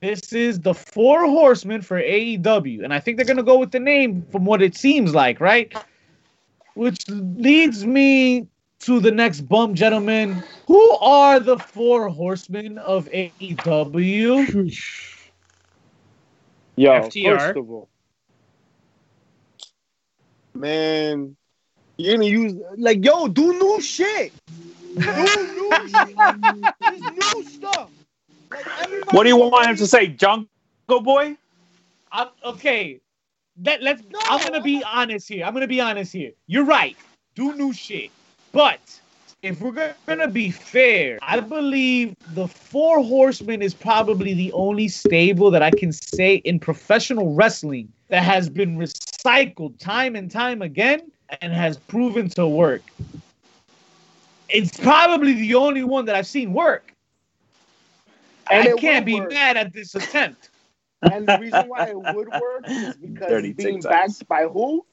This is the four horsemen for AEW. And I think they're going to go with the name from what it seems like, right? Which leads me to the next bump, gentlemen. Who are the four horsemen of AEW? Yo, FTR. first of all, man, You're gonna use like yo, do new shit. Do new shit. Just new stuff. Like, What do you want him to say, Jungle Boy? I'm okay. Let, let's. No, I'm gonna be honest here. I'm gonna be honest here. You're right. Do new shit, but if we're gonna be fair, I believe the Four Horsemen is probably the only stable that I can say in professional wrestling that has been recycled time and time again and has proven to work. It's probably the only one that I've seen work. And I it can't be work. mad at this attempt. And the reason why it would work is because Dirty being TikToks. backed by who?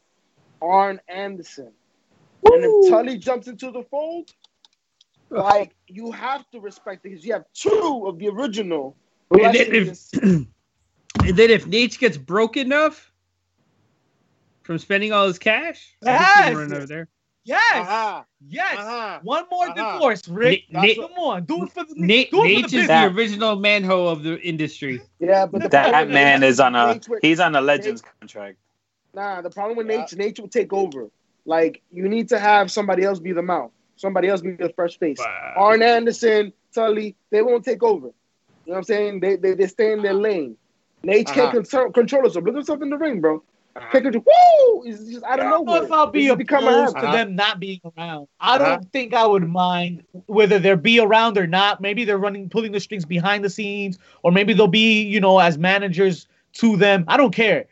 Arn Anderson. And if Tully jumps into the fold, like you have to respect it because you have two of the original. And then if, and then if Nate gets broke enough from spending all his cash, I think Yes. he'll over there. Yes. Uh-huh. Yes. Uh-huh. One more Uh-huh. divorce, Rick. Na- Na- Come on, do it for the Nate, do it Nate for is the the business. That- original manho of the industry. Yeah, but the That man is on a he's on a Legends contract. Nah, the problem with Yeah. Nate, Nate will take over. Like you need to have somebody else be the mouth, somebody else be the fresh face. Wow. Arn Anderson, Tully, they won't take over. You know what I'm saying? They they, they stay in their lane. Nate Uh-huh. can't control, control himself. Look himself in the ring, bro. Uh-huh. Woo! It's just out I don't know nowhere. if I'll be This become a opposed to Uh-huh. them not being around. I don't Uh-huh. think I would mind whether they're be around or not. Maybe they're running, pulling the strings behind the scenes, or maybe they'll be, you know, as managers to them. I don't care.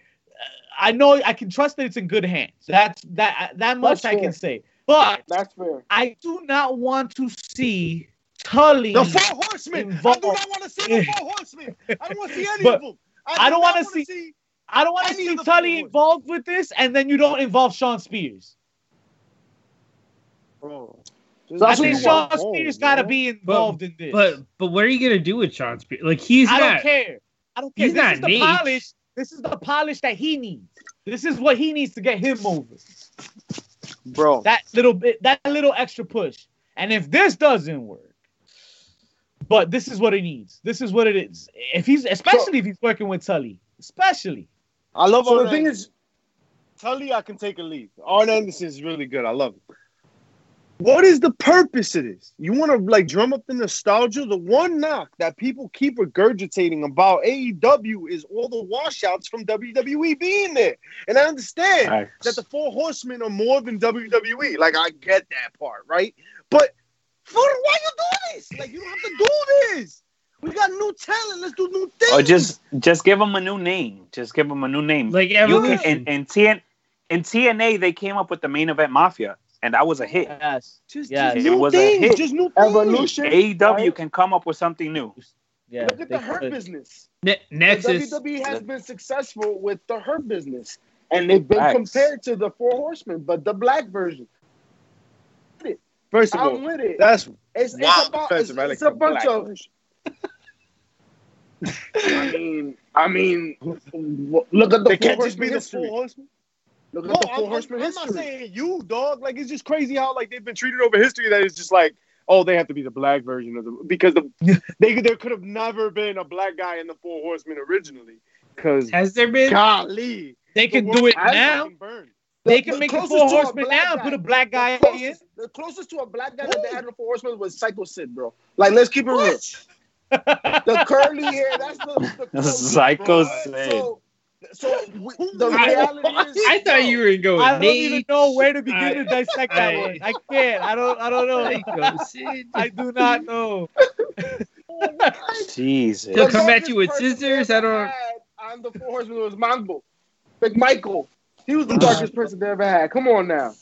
I know I can trust that it's in good hands. That's that that much That's I fair. can say. But That's fair. I do not want to see Tully. The four horsemen. I do not want to see the four horsemen. I don't want to see any But of them. I don't do wanna not wanna see- I don't want to any see Tully four. involved with this, and then you don't involve Shawn Spears. Bro, I what think Shawn home, Spears got to be involved in this. But but what are you gonna do with Shawn Spears? Like he's I not. don't care. I don't care. He's this not is the Nate. polish. This is the polish that he needs. This is what he needs to get him over. bro. That little bit, that little extra push. And if this doesn't work, but this is what he needs. This is what it is. If he's, especially if he's working with Tully, especially. I love So Arn the thing Anderson. is, Tully, I can take a leave. Arn Anderson is really good. I love him. What is the purpose of this? You want to like drum up the nostalgia? The one knock that people keep regurgitating about AEW is all the washouts from WWE being there. And I understand Facts. that the Four Horsemen are more than WWE. Like I get that part, right? But for why you do this? Like you don't have to do this. We got new talent. Let's do new things. Or just just give them a new name. Just give them a new name. Like You evolution. can, in, in, TN, in TNA, they came up with the main event Mafia, and that was a hit. Yes. just, Yeah, just it new was a things. hit. Just new things. evolution. AEW right? can come up with something new. Yeah. Look at the hurt could. business. Ne- The WWE has been successful with the hurt business, and they've been Facts. compared to the Four Horsemen, but the black version. First of all, I'm with it. that's It's, it's wild about it's, defensive. It's a bunch black of. Version. I mean, I mean, look at the They Four can't just be Horsemen the history. Four Horsemen. Look at No, the I'm, Four I'm- Horsemen I'm not saying you, dog. Like it's just crazy how like they've been treated over history that it's just like, oh, they have to be the black version of the because the they there could have never been a black guy in the Four Horsemen originally. Because Has there been? golly, They can the do it now. They The- can the make the closest Four a Horsemen black now and guy- put a black guy the in. closest, the closest to a black guy that they had in the Four Horsemen was Psycho Sid, bro. Like, let's keep it real. The curly hair, that's the, the Psycho bro. Sid. So, so we, the reality is, I thought you were gonna I don't even know where to begin to I- dissect that I- one. I can't. I don't. I don't know. Psycho Sid. I do not know. Jesus. He'll come at you with scissors, I don't- I'm the Four Horsemen was Mongo, Big Michael. He was the darkest person they ever had. Come on now.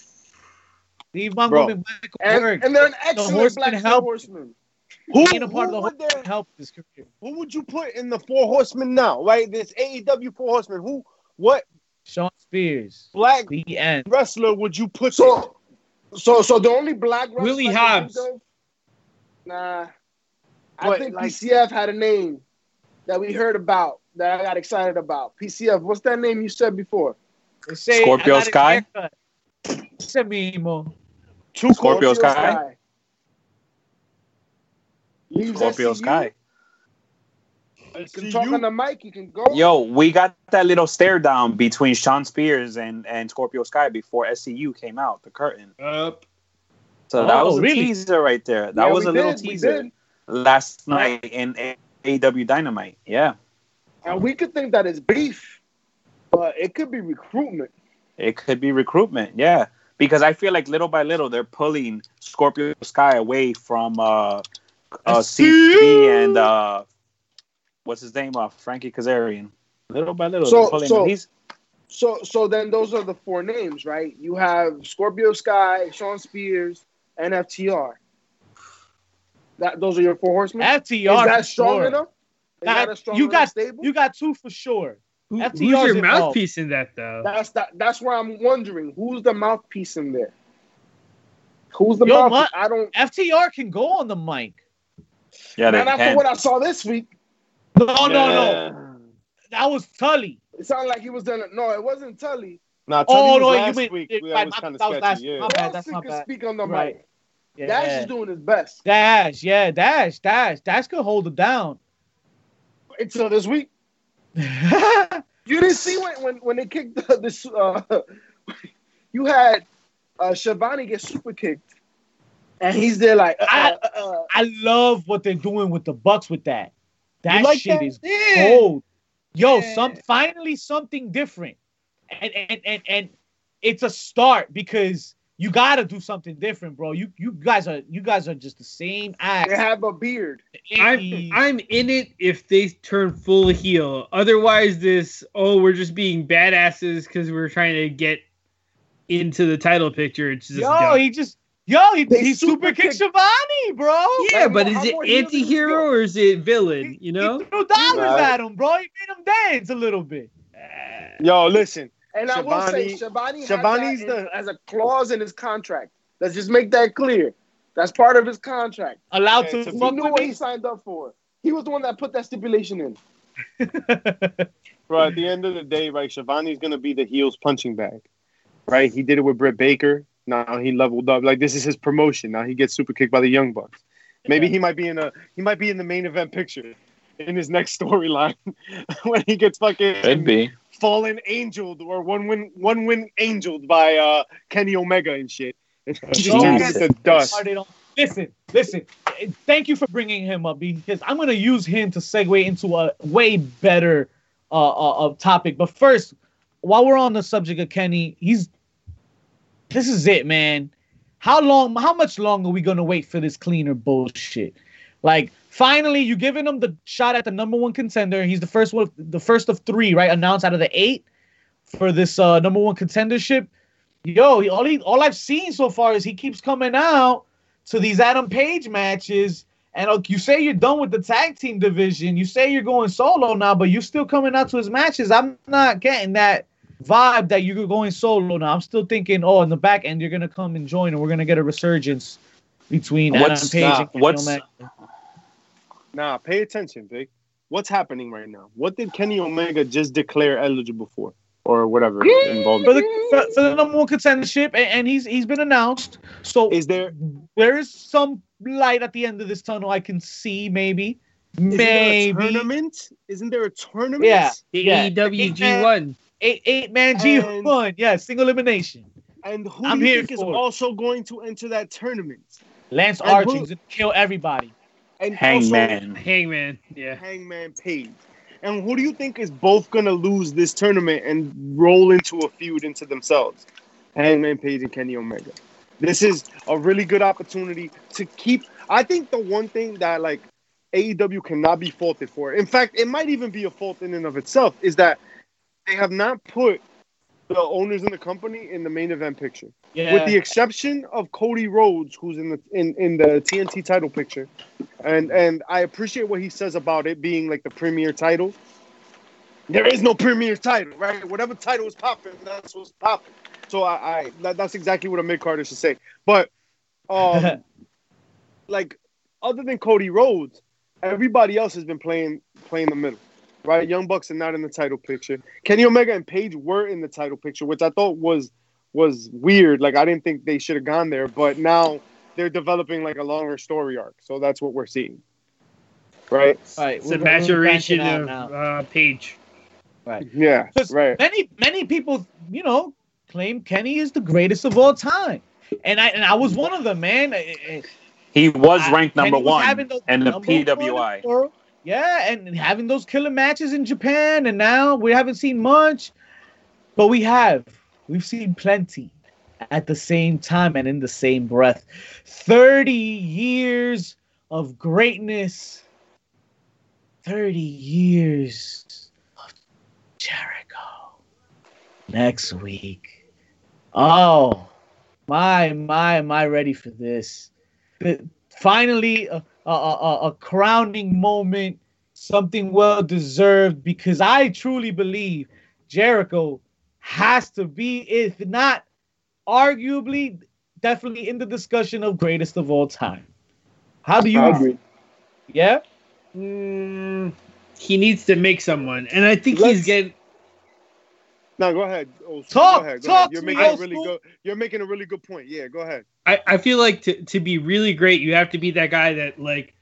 Steve Bro. Montgomery Michael And, worked. and they're an excellent Horsemen black help. horseman. Who, Being a part who of the would there, help his career. who would you put in the Four Horsemen now? Right, this AEW Four Horsemen. Who, what Shawn Spears. black The end. wrestler would you put? there? So, so, so the only black wrestler Willie Hobbs. Nah, I What, think like- PCF had a name that we heard about that I got excited about. PCF, what's that name you said before? Say, Scorpio I got his Sky? haircut. Ese mismo. Two Scorpio Sky? Leaves Scorpio SCU. Sky. You can See talk you. on the mic. You can go. Yo, we got that little stare down between Shawn Spears and, and Scorpio Sky before SCU came out, the curtain. Up. So that Oh, was a really? teaser right there. That Yeah, was a little did, we teaser last night in AEW Dynamite. Yeah, And we could think that it's beef, but it could be recruitment. it could be recruitment. Yeah, because I feel like little by little they're pulling Scorpio Sky away from uh, uh CP and uh, what's his name? Uh, Frankie Kazarian. Little by little, So- pulling so- He's So, so then those are the four names, right? You have Scorpio Sky, Shawn Spears, and FTR. That those are your four horsemen. FTR. Is that for strong sure. enough? Is That- that a strong you enough got- stable? You got two for sure. Who, FTR's who's your involved. mouthpiece in that though? That's that. That's where I'm wondering who's the mouthpiece in there. Who's the Yo, mouthpiece? my- I don't. FTR can go on the mic. Yeah, they Not after can. what I saw this week. No, no, no. That was Tully. It sounded like he was done. No, it wasn't Tully. Nah, Oh, Tully no, was you mean- week. right, that was my- kind of that was sketchy. last- yeah. my bad, that's my bad. speak on the Right. mic. Yeah. Dash is doing his best Dash, yeah, Dash, Dash, Dash could hold it down. until this week. You didn't see when when, when they kicked the, this. Uh, you had uh, Shabani get super kicked, and he's there like. Uh, I- uh, uh, I love what they're doing with the Bucks with that. That like shit that? is gold. Yo, Yeah. some finally something different, and and and and it's a start because you got to do something different, bro. You you guys are you guys are just the same act. they have a beard. I'm I'm in it if they turn full heel. Otherwise, this oh we're just being badasses because we're trying to get into the title picture. It's just yo, dumb. he just yo he, he super super kicked kicked- Shivani, bro. yeah, Like, but is it more heel does this anti-hero or is it villain? You know, he threw dollars Right. at him, bro. He made him dance a little bit. Yo, listen. And I will say, Shabani- Shabani has the- in- as a clause in his contract. Let's just make that clear. That's part of his contract. Allowed Okay, to so He knew with what he signed up for. He was the one that put that stipulation in. Bro, at the end of the day, right, Shivani's gonna be the heels punching bag. Right? He did it with Britt Baker. Now he leveled up. Like this is his promotion. Now he gets super kicked by the Young Bucks. Maybe he might be in a he might be in the main event picture in his next storyline when he gets fucking Could be. fallen angeled or one win one win angeled by uh Kenny Omega and shit. And just turns Jesus. into dust. Why they don't- Listen, listen. Thank you for bringing him up because I'm gonna use him to segue into a way better uh, uh, uh topic. But first, while we're on the subject of Kenny, he's this is it, man. How long? How much longer are we gonna wait for this cleaner bullshit? Like, finally, you giving him the shot at the number one contender. He's the first one, the first of three, right? Announced out of the eight for this uh number one contendership. Yo, all he all I've seen so far is he keeps coming out to these Adam Page matches. And uh, you say you're done with the tag team division. You say you're going solo now, but you're still coming out to his matches. I'm not getting that vibe that you're going solo now. I'm still thinking, oh, in the back end, you're gonna come and join, and we're gonna get a resurgence between Adam What's- Page nah, and Kenny what's- Omega. Nah, pay attention, Vic. What's happening right now? What did Kenny Omega just declare eligible for? Or whatever involved. for the for, for the number one contendership, and, and he's he's been announced. So Is there there is some light at the end of this tunnel. I can see maybe, Isn't there a maybe tournament? Isn't there a tournament? Yeah. the Yeah. AEW G1. Eight eight man G one. Yeah, single elimination. And who I'm do you here think is for it. also going to enter that tournament? Lance And Archer who- is gonna kill everybody. And Hangman. Hangman. Yeah. Hangman Page. And who do you think is both going to lose this tournament and roll into a feud into themselves? Hangman Page and Kenny Omega. This is a really good opportunity to keep. I think the one thing that like AEW cannot be faulted for, in fact, it might even be a fault in and of itself, is that they have not put the owners in the company in the main event picture. Yeah, with the exception of Cody Rhodes, who's in the in, in the TNT title picture, and and I appreciate what he says about it being like the premier title. There is no premier title, right? Whatever title is popping, that's what's popping. So I, I that, that's exactly what a mid carder should say. But um, like other than Cody Rhodes, everybody else has been playing playing the middle, right? Young Bucks are not in the title picture. Kenny Omega and Page were in the title picture, which I thought was was weird. Like I didn't think they should have gone there, but now they're developing like a longer story arc. So that's what we're seeing. right? Right. It's we're- a we're maturation of now. uh, Page. Yeah, 'Cause right. Many many people, you know, claim Kenny is the greatest of all time, and I and I was one of them, man. I- I- He was I- ranked Kenny number was one having the number one in the PWI. Yeah, and having those killer matches in Japan, and now we haven't seen much, but we have. We've seen plenty at the same time and in the same breath. 30 years of greatness. 30 years of Jericho. Next week. Oh, my, my, am I ready for this? Finally, a, a, a, a crowning moment, something well deserved, because I truly believe Jericho has to be, if not arguably, definitely in the discussion of greatest of all time. How do you? I agree. Yeah. Mm, he needs to make someone, and I think Let's- he's getting. No, go ahead. Old. Talk- go ahead, go talk ahead. You're to me, making a really school. good. You're making a really good point. Yeah, go ahead. I, I feel like to, to be really great, you have to be that guy that like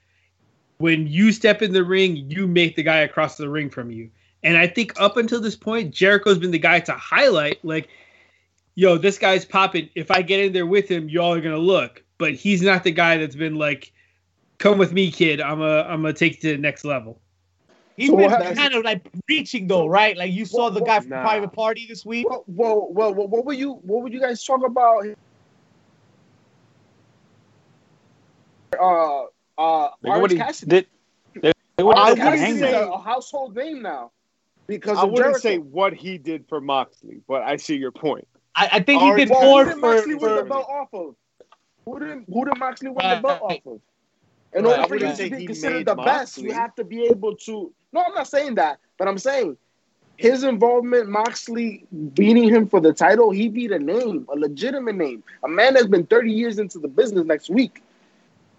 when you step in the ring, you make the guy across the ring from you. And I think up until this point, Jericho's been the guy to highlight like, yo, this guy's popping. If I get in there with him, y'all are gonna look. But he's not the guy that's been like, come with me, kid. I'm a I'm gonna take you to the next level. He's So been what happened- kind of like reaching though, right? Like you saw What- the what- guy from Nah. Private Party this week. Well, well, well, well, what were you? What would you guys talk about? Uh, uh, what Orange he Cassidy. did. Look at what he I Orange wouldn't Cassidy is say- a, a household name now because I wouldn't Jericho. say what he did for Moxley, but I see your point. I, I think he did well, more who did for. Moxley win the for belt off of? Who did who did Moxley win Right. the belt off of? In Right. order I for you to be considered made the best, you have to be able to. No, I'm not saying that, but I'm saying his involvement, Moxley beating him for the title, he beat a name, a legitimate name, a man that's been 30 years into the business next week.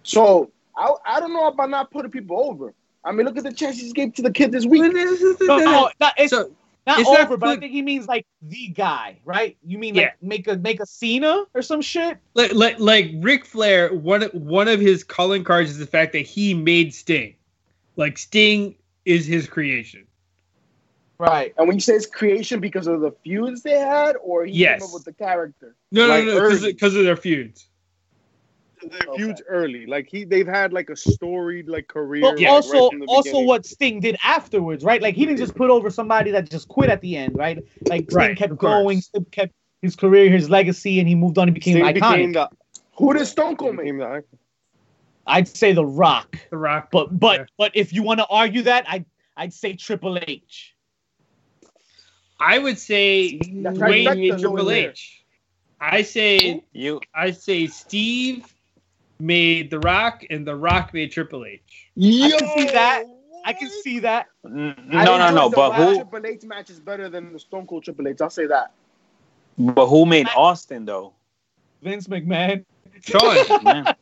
So I, I don't know about not putting people over. I mean, look at the chances he gave to the kid this week. no, no, not, it's So not it's not over, but I think he means like the guy, right? You mean Yeah. make a make a Cena or some shit? like like like Ric Flair, one one of his calling cards is the fact that he made Sting. Like Sting is his creation. Right. And when you say it's creation because of the feuds they had, or he Yes. came up with the character. No, Like no, no, because early. of their feuds. The Okay. feuds early, like he, they've had like a storied like career. But like, also, right also beginning. what Sting did afterwards, right? Like he didn't just put over somebody that just quit at the end, right? Like Sting Right, kept going, Sting kept his career, his legacy, and he moved on and became Sting iconic. became the, Who did Stone Cold became make? The icon. I'd say The Rock, The Rock. but but Yeah. but if you want to argue that, I I'd say Triple H. I would say That's Wayne trifecta made Triple going there. H. I say You I say Steve made The Rock and The Rock made Triple H. I can see that. I can see that. n- I no no enjoy no, but who Triple H match is better than the Stone Cold Triple H. I'll say that. but who made Austin though? Vince McMahon. Sean, Yeah.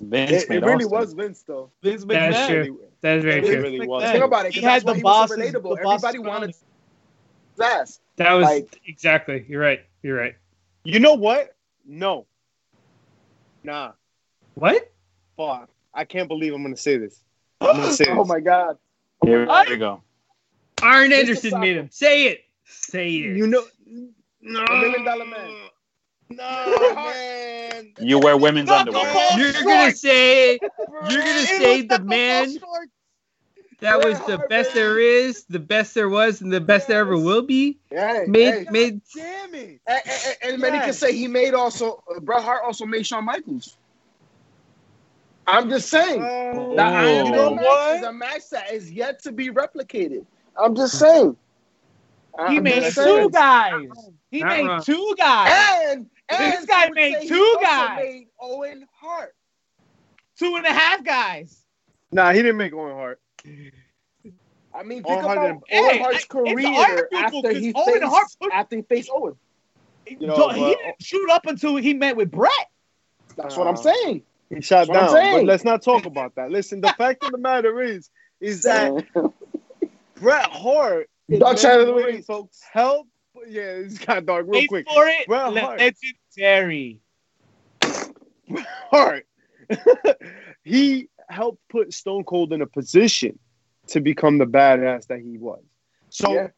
Vince It, made it really Austin. was Vince though. Vince That's true. that is very It true. really was. Think about it. 'cause He had the he was the Everybody wanted his ass. That was Like- exactly. You're right. You're right. You know what? No. Nah. What? Fuck. I can't believe I'm gonna say this. I'm gonna say oh this. Oh my god. Here we go. Arn Anderson made him. Say it. Say it. You know. No. A million dollar man. No, man. You wear women's Not underwear. You're gonna say you're gonna say the man that was the best there is, the best there was, and the best there ever will be. Hey, Made hey. made Damn it. And, and, and many can say he made also. Uh, Bret Hart also made Shawn Michaels. I'm just saying. Oh, That Iron you Man know match what? is a match that is yet to be replicated. I'm just saying. He I'm made two saying. guys. He Not made wrong. two guys. And, and This guy made two guys. Made Owen Hart. Two and a half guys. Nah, he didn't make Owen Hart. I mean, Owen think Hart about didn't- Owen Hey, Hart's it's career arguable after he 'cause Owen faced Hart put- after he faced Owen. You know, he but- didn't shoot up until he met with Bret. That's what I'm Uh, saying. He shot That's down. But let's not talk about that. Listen, the fact of the matter is, is that Bret Hart in Dark side of the ring, ways folks. helped. Yeah, it's kind of dark real Wait quick. for it. Bret Hart. Legendary. Hart. he helped put Stone Cold in a position to become the badass that he was. So, Yeah.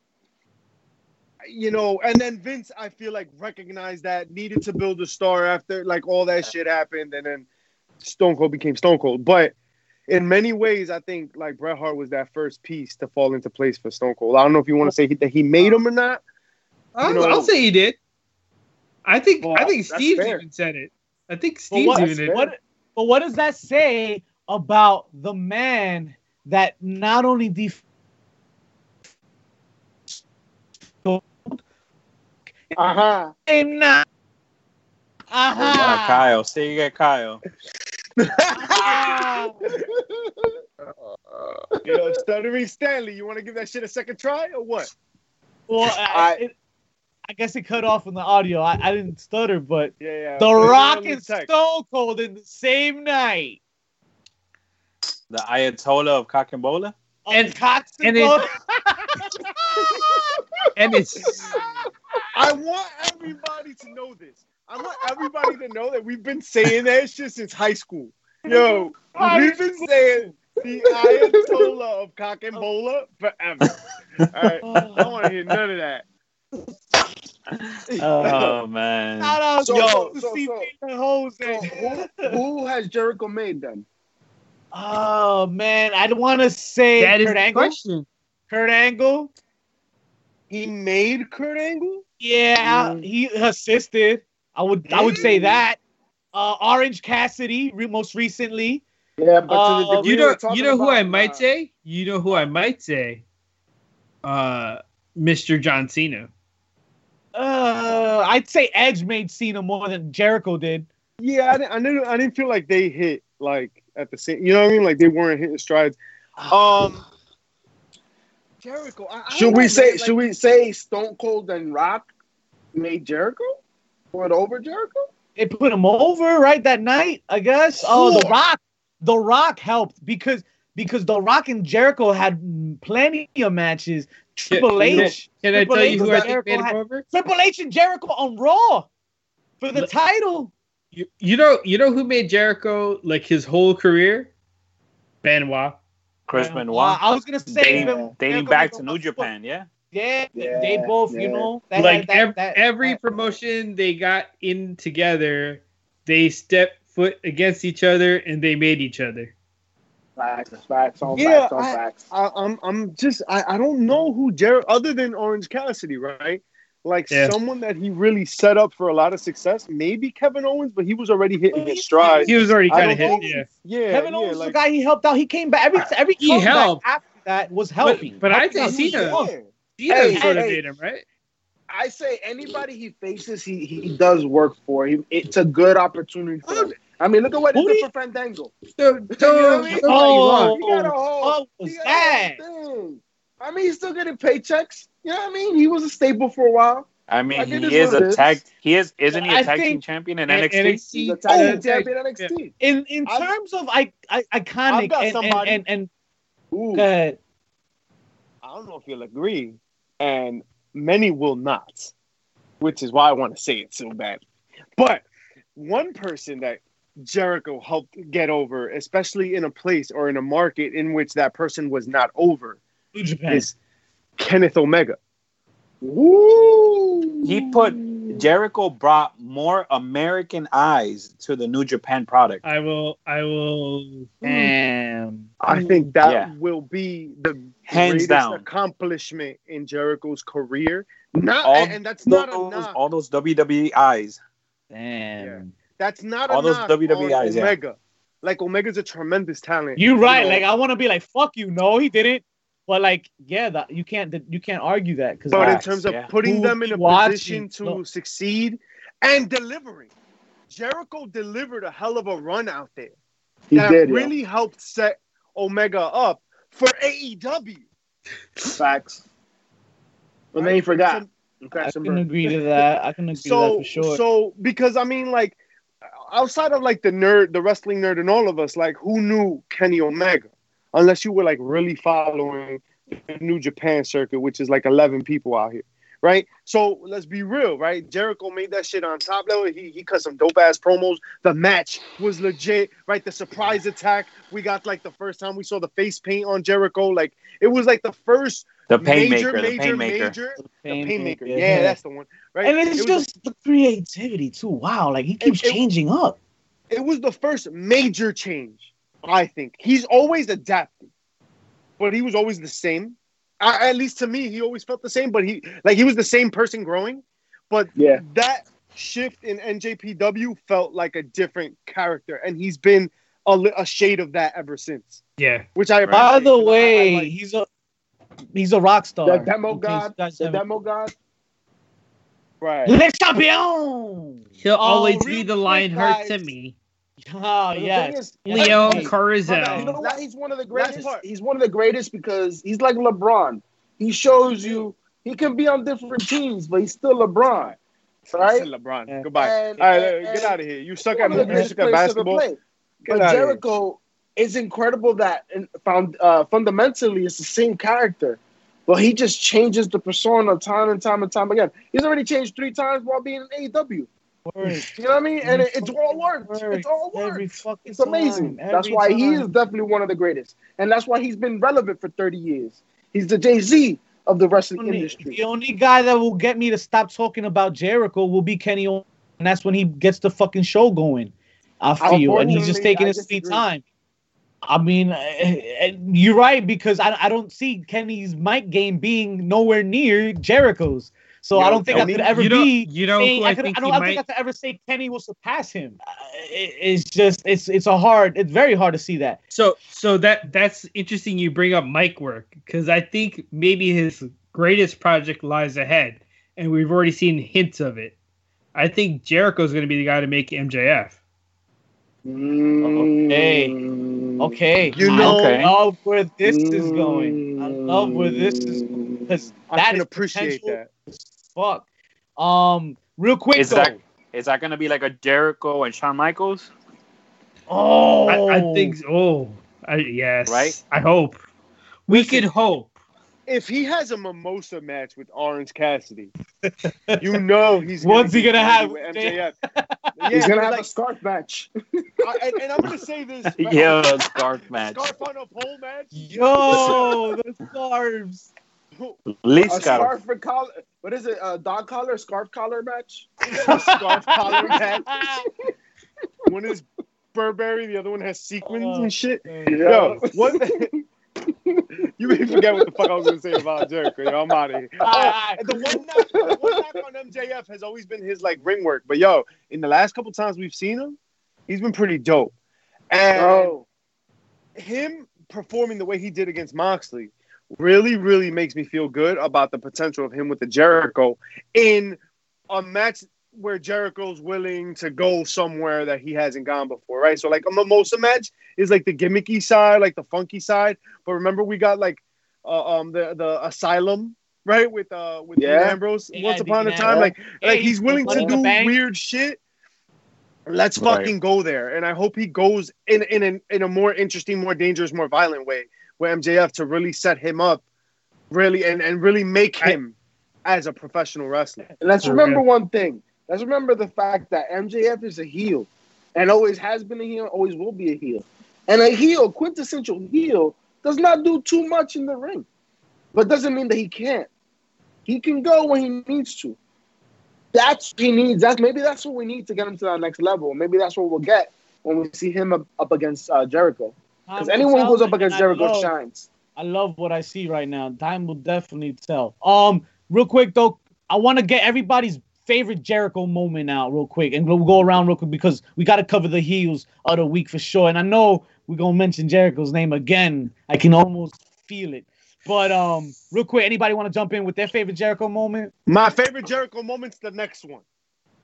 you know, and then Vince, I feel like recognized that, needed to build a star after like all that shit happened, and then Stone Cold became Stone Cold. But in many ways, I think like Bret Hart was that first piece to fall into place for Stone Cold. I don't know if you want to say he, that he made him or not. I'll, know- I'll say he did. I think Well, I think Steve even said it. I think Steve Steve's what, even did. what, but what does that say about the man that not only def- Uh huh. him not. Uh, Uh-huh. Kyle, say you get Kyle. You know, stuttering Stanley. You want to give that shit a second try or what? Well, I, I- it, I guess it cut off in the audio. I, I didn't stutter, but Yeah, yeah. The Put Rock on the and text. Stone Cold in the same night. The Ayatollah of Cock and Bola. And- cock and and and it's I want everybody to know this. I want everybody to know that we've been saying that shit since high school. Yo, we've been saying the Ayatollah of cock and bola forever. All right, I don't want to hear none of that. Oh man. Shout out So- yo, so- to so- CP and Jose. So who, who has Jericho made then? Oh man, I want to say that is Kurt the Angle. question. Kurt Angle. He made Kurt Angle. Yeah, Mm. he assisted. I would I would say that. Uh, Orange Cassidy, re- most recently. Yeah, but to Uh, the degree You know, we're you know who I might uh, say. You know who I might say. Uh, Mr. John Cena. Uh, I'd say Edge made Cena more than Jericho did. Yeah, I didn't, I didn't. I didn't feel like they hit like at the same. You know what I mean? Like they weren't hitting strides. Um, Jericho. I, I Should don't we know, say? like- should we say Stone Cold and Rock made Jericho? Put over Jericho? They put him over right that night, I guess. Oh, The Rock. The Rock helped because because The Rock and Jericho had plenty of matches. Triple you know- H. Can I tell H you who I think Jericho made him had- over? Triple H and Jericho on Raw for the Look- title. You, you know, you know who made Jericho like his whole career? Benoit. Chris Uh, Benoit. I was gonna say Dating, even dating back to New Japan, yeah. Yeah, Yeah, they both, you know, that, like that, ev- that- every that- promotion they got in together, they stepped foot against each other and they made each other. Facts, facts on Yeah, facts on I- facts. I, I'm I'm just I, I don't know who Jared other than Orange Cassidy, right? Like Yeah. someone that he really set up for a lot of success. Maybe Kevin Owens, but he was already hitting his stride. He was already kind of don't hit, think- yeah. Yeah, Kevin yeah, Owens was like, the guy he helped out. He came back every every He comeback helped. after that was helping. but I Helping think out. Cena- yeah. Cena Hey, sort of hey. made him, right? I say anybody he faces, he he does work for. He, it's a good opportunity for him. I mean, look at what he Who did did- for Fandango. So, You know what I mean? Oh, He got a oh, whole, oh, what was he got that? a whole thing. I mean, he's still getting paychecks. You know what I mean? He was a staple for a while. I mean, Like, he is is what it a is. tag. He is, isn't he a I tag team champion in NXT? NXT He's a Oh, team champion in NXT. In in I've- terms of I, I I've iconic got and, and, somebody- and and Ooh. go ahead. I don't know if you'll agree, and many will not, which is why I want to say it so bad. But one person that Jericho helped get over, especially in a place or in a market in which that person was not over, New Japan. is Kenneth Omega. Ooh. He put Jericho brought more American eyes to the New Japan product. I will, I will. Damn. I think that Yeah. will be the Hands greatest down. accomplishment in Jericho's career. Not, All and that's not a knock. all those WWE eyes. Damn. That's not all a those knock WWE on eyes, yeah. Omega. Like Omega's a tremendous talent. You're right. know, Like I want to be like fuck you. No, he didn't. But like yeah, that you can't you can't argue that because but in terms of yeah. putting Who them in a watching- position to no. succeed and delivering, Jericho delivered a hell of a run out there He that did, yeah. really helped set Omega up for AEW. Facts. But then he forgot. So- Okay, I can agree to that. I can agree to that for sure. so because I mean like outside of like the nerd, the wrestling nerd, and all of us, like who knew Kenny Omega, unless you were like really following the New Japan circuit, which is like eleven people out here. right? So let's be real, right? Jericho made that shit on top level. He he cut some dope ass promos. The match was legit, right? The surprise attack we got like the first time we saw the face paint on Jericho, like it was like the first The major, painmaker, the major, painmaker. major, the painmaker. Yeah, that's the one, right? and it's It was- just the creativity too. Wow, like he keeps it- changing up. it was the first major change. I think he's always adapting, but he was always the same. I, at least to me, he always felt the same. But he like he was the same person growing, but Yeah. that shift in NJPW felt like a different character, and he's been a, li- a shade of that ever since. Yeah. Which I By appreciate. the I- I way, like- he's a he's a rock star. The demo god, the demo god. Right. Le champion. He'll Oh, always be the quick, Lionheart to me. Oh But the yeah. thing is, Yeah, Leo Hey, Carrizel. you know why he's one of the greatest? He's one of the greatest because he's like LeBron. He shows you he can be on different teams, but he's still LeBron. Right? LeBron. Yeah. Goodbye. And- All right, and- get out of here. You suck at one of the moving. You suck at players to ever basketball. Get But out of here. Jericho is incredible that found uh, fundamentally it's the same character, but he just changes the persona time and time and time again. He's already changed three times while being in AEW. Word. You know what I mean? And it, it's all worked. Word. It's all fucking It's amazing. time, That's why he is definitely one of the greatest, and that's why he's been relevant for thirty years. He's the Jay Z of the wrestling Only- industry. The only guy that will get me to stop talking about Jericho will be Kenny Omega, and that's when he gets the fucking show going. I feel, and he's just taking I his sweet disagree. time. I mean, eh, eh, you're right because I, I don't see Kenny's mic game being nowhere near Jericho's. So I don't think I could ever you be. you know saying- I, I think I don't, I think. I could ever say Kenny will surpass him. It- it's just it's it's a hard. It's very hard to see that. So so that that's interesting. You bring up mic work because I think maybe his greatest project lies ahead, and we've already seen hints of it. I think Jericho's going to be the guy to make MJF. Okay. Mm. Okay, You know- Okay. love where this is going. I love where this is going because I that can is appreciate that. Fuck. Um, real quick Is though. that is that gonna be like a Jericho and Shawn Michaels? oh, I, I think. Oh, I, yes. Right? I hope. We Listen. could hope. If he has a mimosa match with Orange Cassidy, you know he's What's he gonna have with with MJF. Yeah, He's gonna have like, a scarf match. I, and, and I'm gonna say this. right? yeah, scarf match. Scarf on a pole match. Yo, the scarves. Least a got scarf for collar. What is it? A dog collar, scarf collar match. scarf collar match. One is Burberry, the other one has sequins Oh, and shit. man. Yo, what? You made me forget what the fuck I was gonna say about Jericho. Yo, I'm out of here. Oh, the one knock, the one knock on MJF has always been his like ring work. But yo, in the last couple times we've seen him, he's been pretty dope. And Oh, him performing the way he did against Moxley really, really makes me feel good about the potential of him with the Jericho in a match where Jericho's willing to go somewhere that he hasn't gone before, right? So like a mimosa match is like the gimmicky side, like the funky side. But remember we got like uh, um the the asylum, right? With uh with Yeah. Ambrose Yeah, once upon a Dean time. Like Hey, like he's willing to do weird shit. Let's Right. fucking go there, and I hope he goes in in an, in a more interesting, more dangerous, more violent way with MJF to really set him up, really and and really make him as a professional wrestler. and let's remember one thing. Let's remember the fact that MJF is a heel, and always has been a heel, always will be a heel. And a heel, quintessential heel, does not do too much in the ring, but doesn't mean that he can't. He can go when he needs to. That's what he needs. That's maybe that's what we need to get him to that next level. Maybe that's what we'll get when we see him up, up against uh, Jericho. Because anyone who goes up against Jericho love- shines. I love what I see right now. Time will definitely tell. Um, real quick though, I want to get everybody's favorite Jericho moment out real quick, and we'll go around real quick because we got to cover the heels of the week for sure. And I know we're gonna mention Jericho's name again. I can almost feel it. But um, real quick, anybody want to jump in with their favorite Jericho moment? My favorite Jericho moment's the next one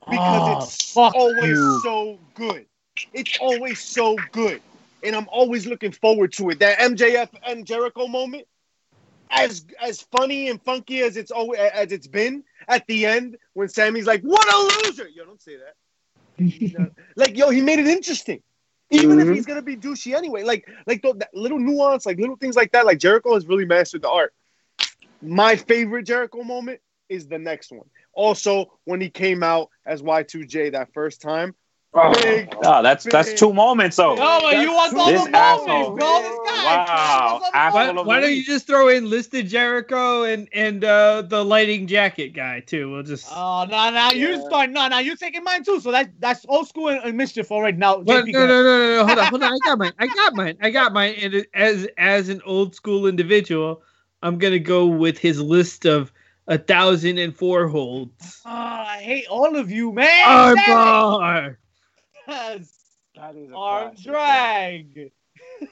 because Ah, it's always you. so good. It's always so good, and I'm always looking forward to it. That MJF and Jericho moment, as as funny and funky as it's always as it's been at the end when Sammy's like, "What a loser!" Yo, don't say that. like, yo, he made it interesting. Even if Mhm. he's gonna be douchey anyway, like like the, that little nuance, like little things like that, like Jericho has really mastered the art. My favorite Jericho moment is the next one. Also, when he came out as Y2J that first time. Big. Oh, that's that's two moments though. Oh, but you want all the moments, bro. This guy. Wow. What's up, Asshole Why, why don't you just throw in listed Jericho and and uh, the lighting jacket guy too? We'll just. Oh, no, no, you Yeah. start. No, no, you're taking mine too. So that that's old school and, and mischief already. Now, Well, no, no, no, no, no. Hold on, hold on. I got mine. I got mine. I got mine. And as as an old school individual, I'm gonna go with his list of a thousand and four holds. Oh, I hate all of you, man. Armbar. Yes. That is a Arm classic.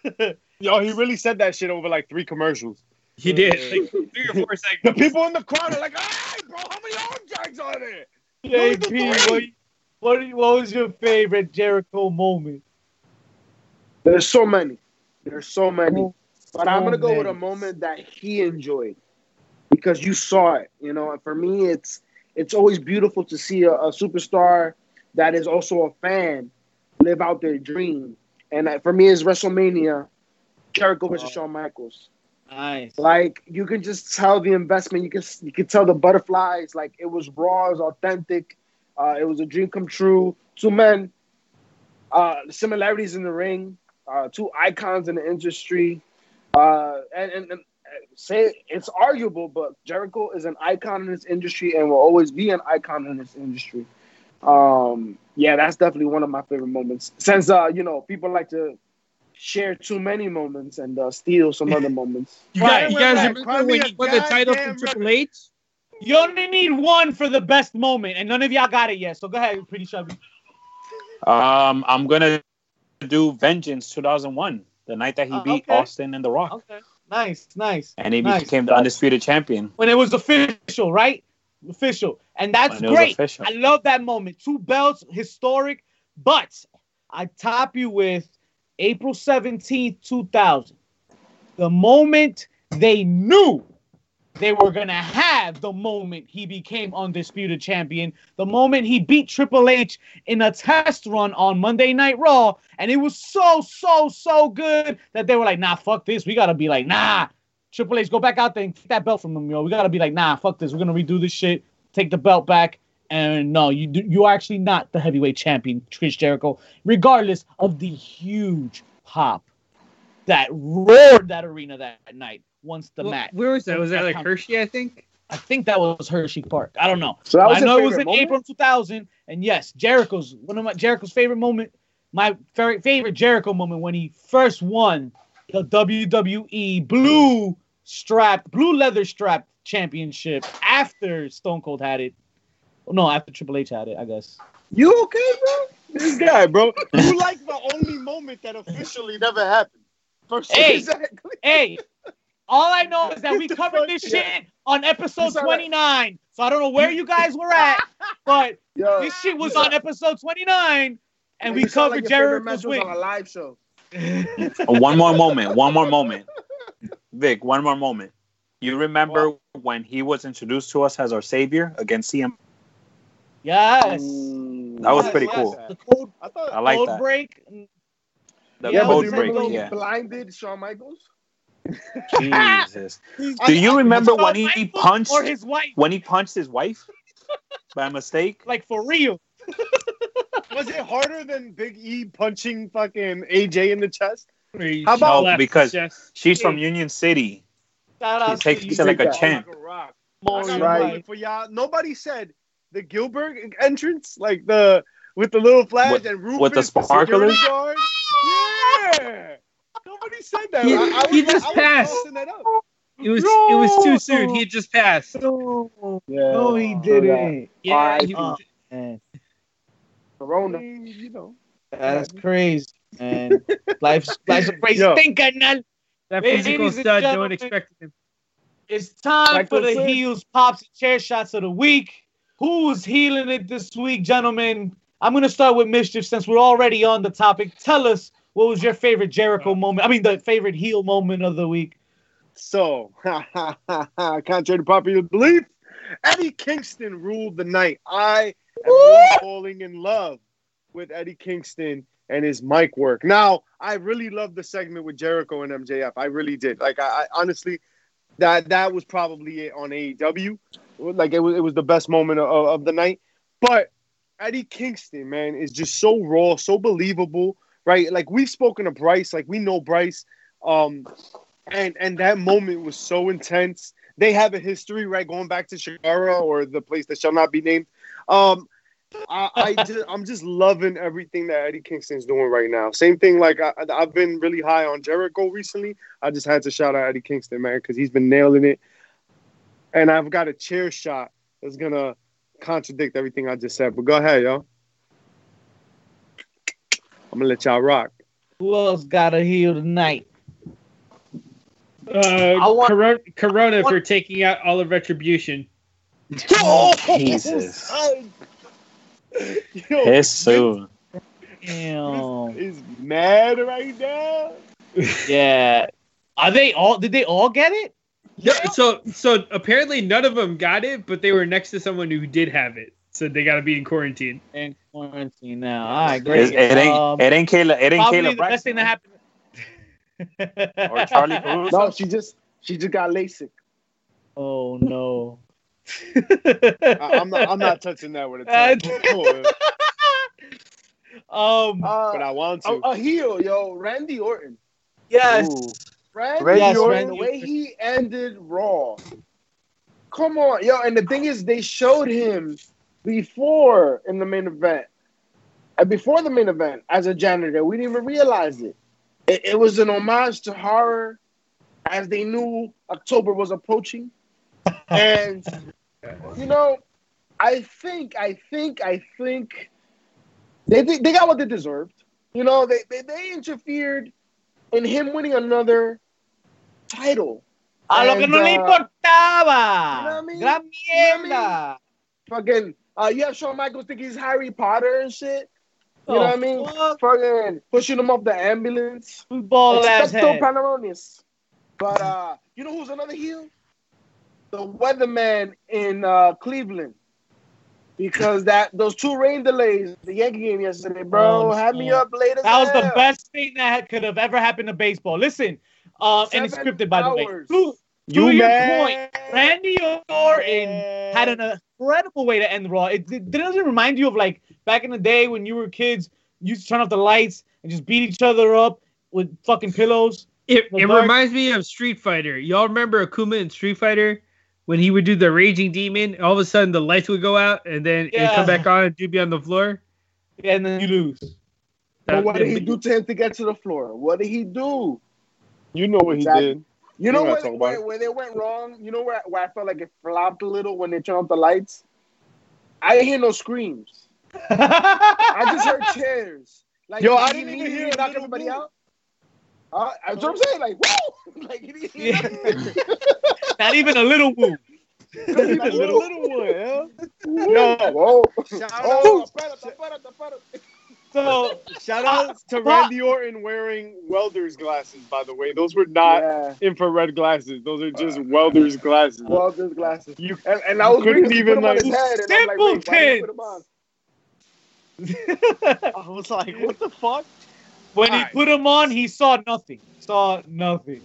drag. Yo, he really said that shit over like three commercials. He did like three or four seconds. The people in the crowd are like, "Hey, bro, how many arm drags are there?" Those are JP, what, what, what was your favorite Jericho moment? There's so many. There's so many. Oh, but I'm gonna go with a moment that he enjoyed because you saw it. You know, and for me, it's it's always beautiful to see a, a superstar that is also a fan live out their dream. And for me, is WrestleMania, Jericho versus. Shawn Michaels. Nice. Like you can just tell the investment. You can you can tell the butterflies. Like it was raw, it was authentic. Uh, it was a dream come true. Two men, uh, similarities in the ring. Uh, two icons in the industry. Uh, and, and, and say it's arguable, but Jericho is an icon in this industry and will always be an icon in this industry. Um, yeah, that's definitely one of my favorite moments. Since uh, you know, people like to share too many moments and uh, steal some other moments. You Right, guys, you guys right. remember Cry when a he won the title from goddamn Triple H? You only need one for the best moment, and none of y'all got it yet. So go ahead, pretty chubby. Um, I'm gonna do Vengeance 2001, the night that he Uh, beat okay. Austin and The Rock, Okay. Nice, nice. and he nice. became the undisputed champion. When it was official, right? Official. And that's When it was great. official. I love that moment. Two belts, historic. But I top you with April 17th, 2000. The moment they knew they were going to have the moment he became undisputed champion, the moment he beat Triple H in a test run on Monday Night Raw. And it was so, so, so good that they were like, nah, fuck this. We got to be like, nah, Triple H, go back out there and take that belt from him, yo. We gotta be like, nah, fuck this. We're gonna redo this shit. Take the belt back. And no, you do, you are actually not the heavyweight champion, Chris Jericho, regardless of the huge pop that roared that arena that night once the Well, match. Where was that? Was that like Hershey? I think. I think that was Hershey Park. I don't know. So that was I know it was in moment? April 2000, and yes, Jericho's one of my Jericho's favorite moment. My fa- favorite Jericho moment when he first won the WWE blue strap, blue leather strap championship after Stone Cold had it. Oh, no, after Triple H had it, I guess. You okay, bro? This guy, bro. You like the only moment that officially never happened. First Hey. exactly. Hey, all I know is that we covered fuck? this Yeah. shit on episode You sound like- 29. So I don't know where you guys were at, but Yo, this shit was you on episode 29, and you we covered like your favorite Jericho's win. on a live show. one more moment. One more moment. Vic, one more moment. You remember when he was introduced to us as our savior against CM? Yes. That was Yes, pretty yes. cool. The code, I thought I like code that. break. The Yeah, Yeah, but code break. Yeah. he blinded Shawn Michaels? Jesus. Do you remember when he Michaels punched or his wife, when he punched his wife by mistake? like for real. Was it harder than Big E punching fucking AJ in the chest? Where How about- slapped No, because- his? She's from Union City. Shout He out takes to it like a champ. Like a rock. I Maury got a Right. for y'all. Nobody said the Gilbert entrance, like the with the little flash With- and Rufus, with the sparklers? security guard. Yeah. Nobody said that. He- I, I he like- just I passed. tossing. It was it was too soon. He just passed. No, Yeah. no, he Oh, didn't. Yeah, Alright. he- man. I Corona. mean, you know. That's crazy, man. Life's life's a crazy Yo. thing, carnal. that physical and stud. No one gentlemen. expected him. It's time Like for the said. heels, pops, and chair shots of the week. Who's healing it this week, gentlemen? I'm gonna start with mischief since we're already on the topic. Tell us what was your favorite Jericho uh, moment? I mean, the favorite heel moment of the week. So, contrary to popular belief, Eddie Kingston ruled the night. I am really falling in love with Eddie Kingston and his mic work. Now, I really loved the segment with Jericho and MJF. I really did. Like, I, I honestly, that that was probably it on AEW. Like it was, it was the best moment of, of the night. But Eddie Kingston, man, is just so raw, so believable, right? Like we've spoken to Bryce, like we know Bryce, um, and and that moment was so intense. They have a history, right, going back to Shara or the place that shall not be named. Um, I, I just, I'm just loving everything that Eddie Kingston's doing right now. Same thing, like I, I've been really high on Jericho recently. I just had to shout out Eddie Kingston, man, because he's been nailing it. And I've got a chair shot that's gonna contradict everything I just said. But go ahead, yo. I'm gonna let y'all rock. Who else got a heel tonight? Uh, I want- Corona, Corona I want- for taking out all of Retribution. Oh, Jesus. son. Yo, Jesus. Damn. Vince is mad right now. Yeah. Are they all? Did they all get it? Yeah. So so apparently none of them got it, but they were next to someone who did have it. So they got to be in quarantine. In quarantine now. All right, It, great. it ain't. Um, it ain't Kayla. It ain't probably Kayla the best thing that happened. Or Charlie Caruso. No, she just she just got LASIK. Oh no. I, I'm not. I'm not touching that with a ten. um. Uh, but I want a, to. a heel, yo, Randy Orton. Yes. Ooh. Randy Randy Yes, Orton, Randy the way he ended Raw. Come on, yo, and the thing is, they showed him before in the main event, and before the main event as a janitor. We didn't even realize it. It, it was an homage to horror, as they knew October was approaching, and you know, I think, I think, I think they they got what they deserved. You know, they they, they interfered in him winning another title. A lo que no le uh, importaba. you know what I mean? Gran You know mierda. Fucking, uh, you have Shawn Michaels think he's Harry Potter and shit. You know what I mean? Fuck, Fucking pushing him off the ambulance. Football ass head. But uh, you know who's another heel? The weatherman in uh, Cleveland. Because that those two rain delays, the Yankee game yesterday, bro, Oh, had me up late That was the best thing that could have ever happened to baseball. Listen, um, and it's Seven scripted by the way. hours. To, You to your mad? point, Randy Orton had an incredible way to end Raw. It, it doesn't remind you of like back in the day when you were kids, you used to turn off the lights and just beat each other up with fucking pillows. It, it dark- reminds me of Street Fighter. Y'all remember Akuma in Street Fighter when he would do the Raging Demon? All of a sudden the lights would go out and then it'd Yeah. come back on and dude be on the floor. And then you lose. But what did he do to him to get to the floor? What did he do? You know what he did. You know We're where, not where, it. where they went wrong? You know where, where I felt like it flopped a little when they turned off the lights? I didn't hear no screams. I just heard chairs. Like, Yo, I didn't even hear knock everybody boo. out. Uh, that's what I'm saying. Like, woo! Like, he didn't Yeah. Not even a little woo. Not even a little, little one, yeah. Yo, Whoa. shout Oh, out. So shout out to Randy Orton wearing welder's glasses. By the way, those were not Yeah. infrared glasses. Those are just welder's glasses. Welder's glasses. You And, and I was couldn't even, even like- his head, like, wait, why did you put him on? I was like, what the fuck? When he Alright. put him on, he saw nothing. Saw nothing.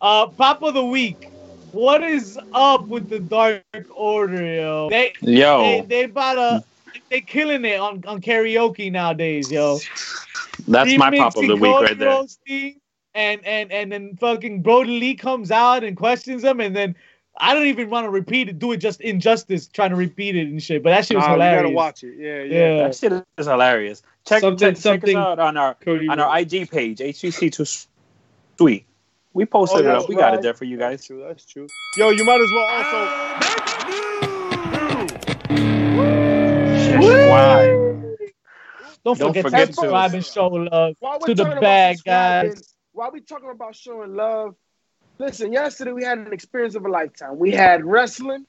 Uh, Pop of the week. What is up with the Dark Order, yo? They Yo, they they about to they killing it on, on karaoke nowadays, yo. that's my pop of the week right there. Roasting, and and and then fucking Brodie Lee comes out and questions him, and then I don't even want to repeat it, do it just injustice, trying to repeat it and shit. But that shit was Nah, you gotta watch it. Yeah, yeah. Yeah. That shit is hilarious. Check, Something- check, check something- us out on our Cody on our IG page, HCC Too Sweet. We posted Oh, it that's up. We got right. it there for you That's guys. true. That's true. Yo, you might as well also. Why? Don't Don't forget, forget to to- subscribe and show love While we're to the bad guys. While we talking about showing love, listen, yesterday we had an experience of a lifetime. We had wrestling,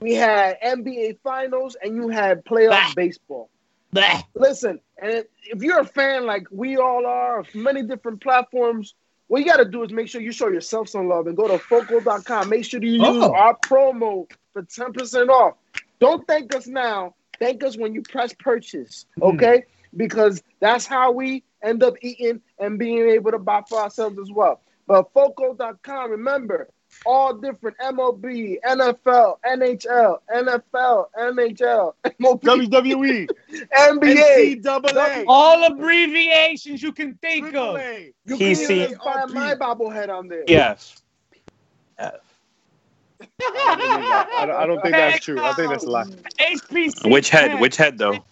we had NBA finals, and you had playoff Bah. baseball. Blah. Listen, and if you're a fan like we all are of many different platforms, what you got to do is make sure you show yourself some love and go to Foco.com. Make sure you use Oh. our promo for 10% off. Don't thank us now. Thank us when you press purchase, hmm. okay? Because that's how we end up eating and being able to buy for ourselves as well. But Foco.com, remember, all different MLB, NFL, NHL, NFL, NHL, MLB, WWE, NBA. NCAA, All abbreviations you can think of. You He can see- find my bobblehead on there. Yes. I don't, I don't think that's true. I think that's a lie. HPC. Which head? Which head though?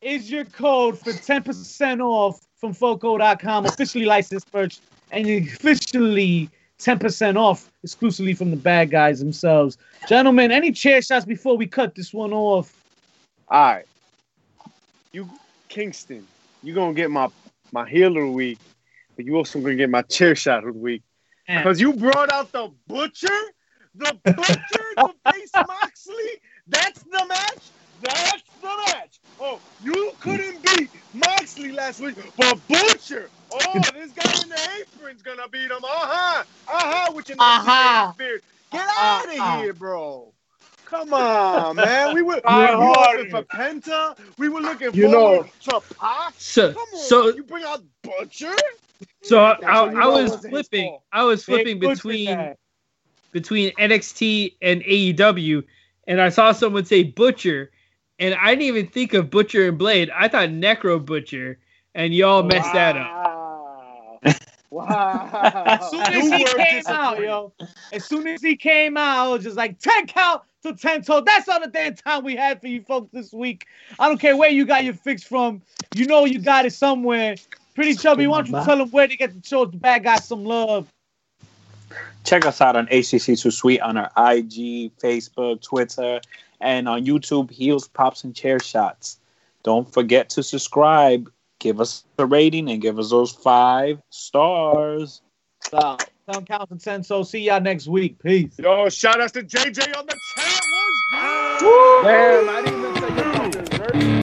is your code for 10% off from Foco.com, officially licensed merch, and officially 10% off exclusively from the bad guys themselves. Gentlemen, any chair shots before we cut this one off? All right, you Kingston, you're gonna get my my healer of the week, but you also gonna get my chair shot of the week because you brought out the butcher, the butcher to face Moxley. That's the match. That's the match. Oh, you couldn't beat Moxley last week, but Butcher. Oh, this guy in the apron's gonna beat him. Uh-huh. Uh-huh. With your Uh-huh. beard. Get out of Uh-huh. here, bro. Come on, man. We were, we were looking for Penta. We were looking for You forward know- to Pac. So Come on, so you bring out Butcher. so I, I, I was flipping. I was flipping Butcher between between NXT and AEW, and I saw someone say Butcher, and I didn't even think of Butcher and Blade. I thought Necro Butcher, and y'all messed that up. Wow. As soon as he came out, yo, as soon as he came out, I was just like 10 count to 10 toe. That's all the damn time we had for you folks this week. I don't care where you got your fix from. You know you got it somewhere. Pretty chubby, why don't you tell them where to get the show the bad guys some love? Check us out on HCC Too Sweet on our IG, Facebook, Twitter, and on YouTube, Heels, Pops, and Chair Shots. Don't forget to subscribe, give us a rating, and give us those five stars. So, tell them count to 10 so see y'all next week. Peace. Yo, shout outs to JJ on the chat. What's ah. good? Damn, I didn't even say your fucking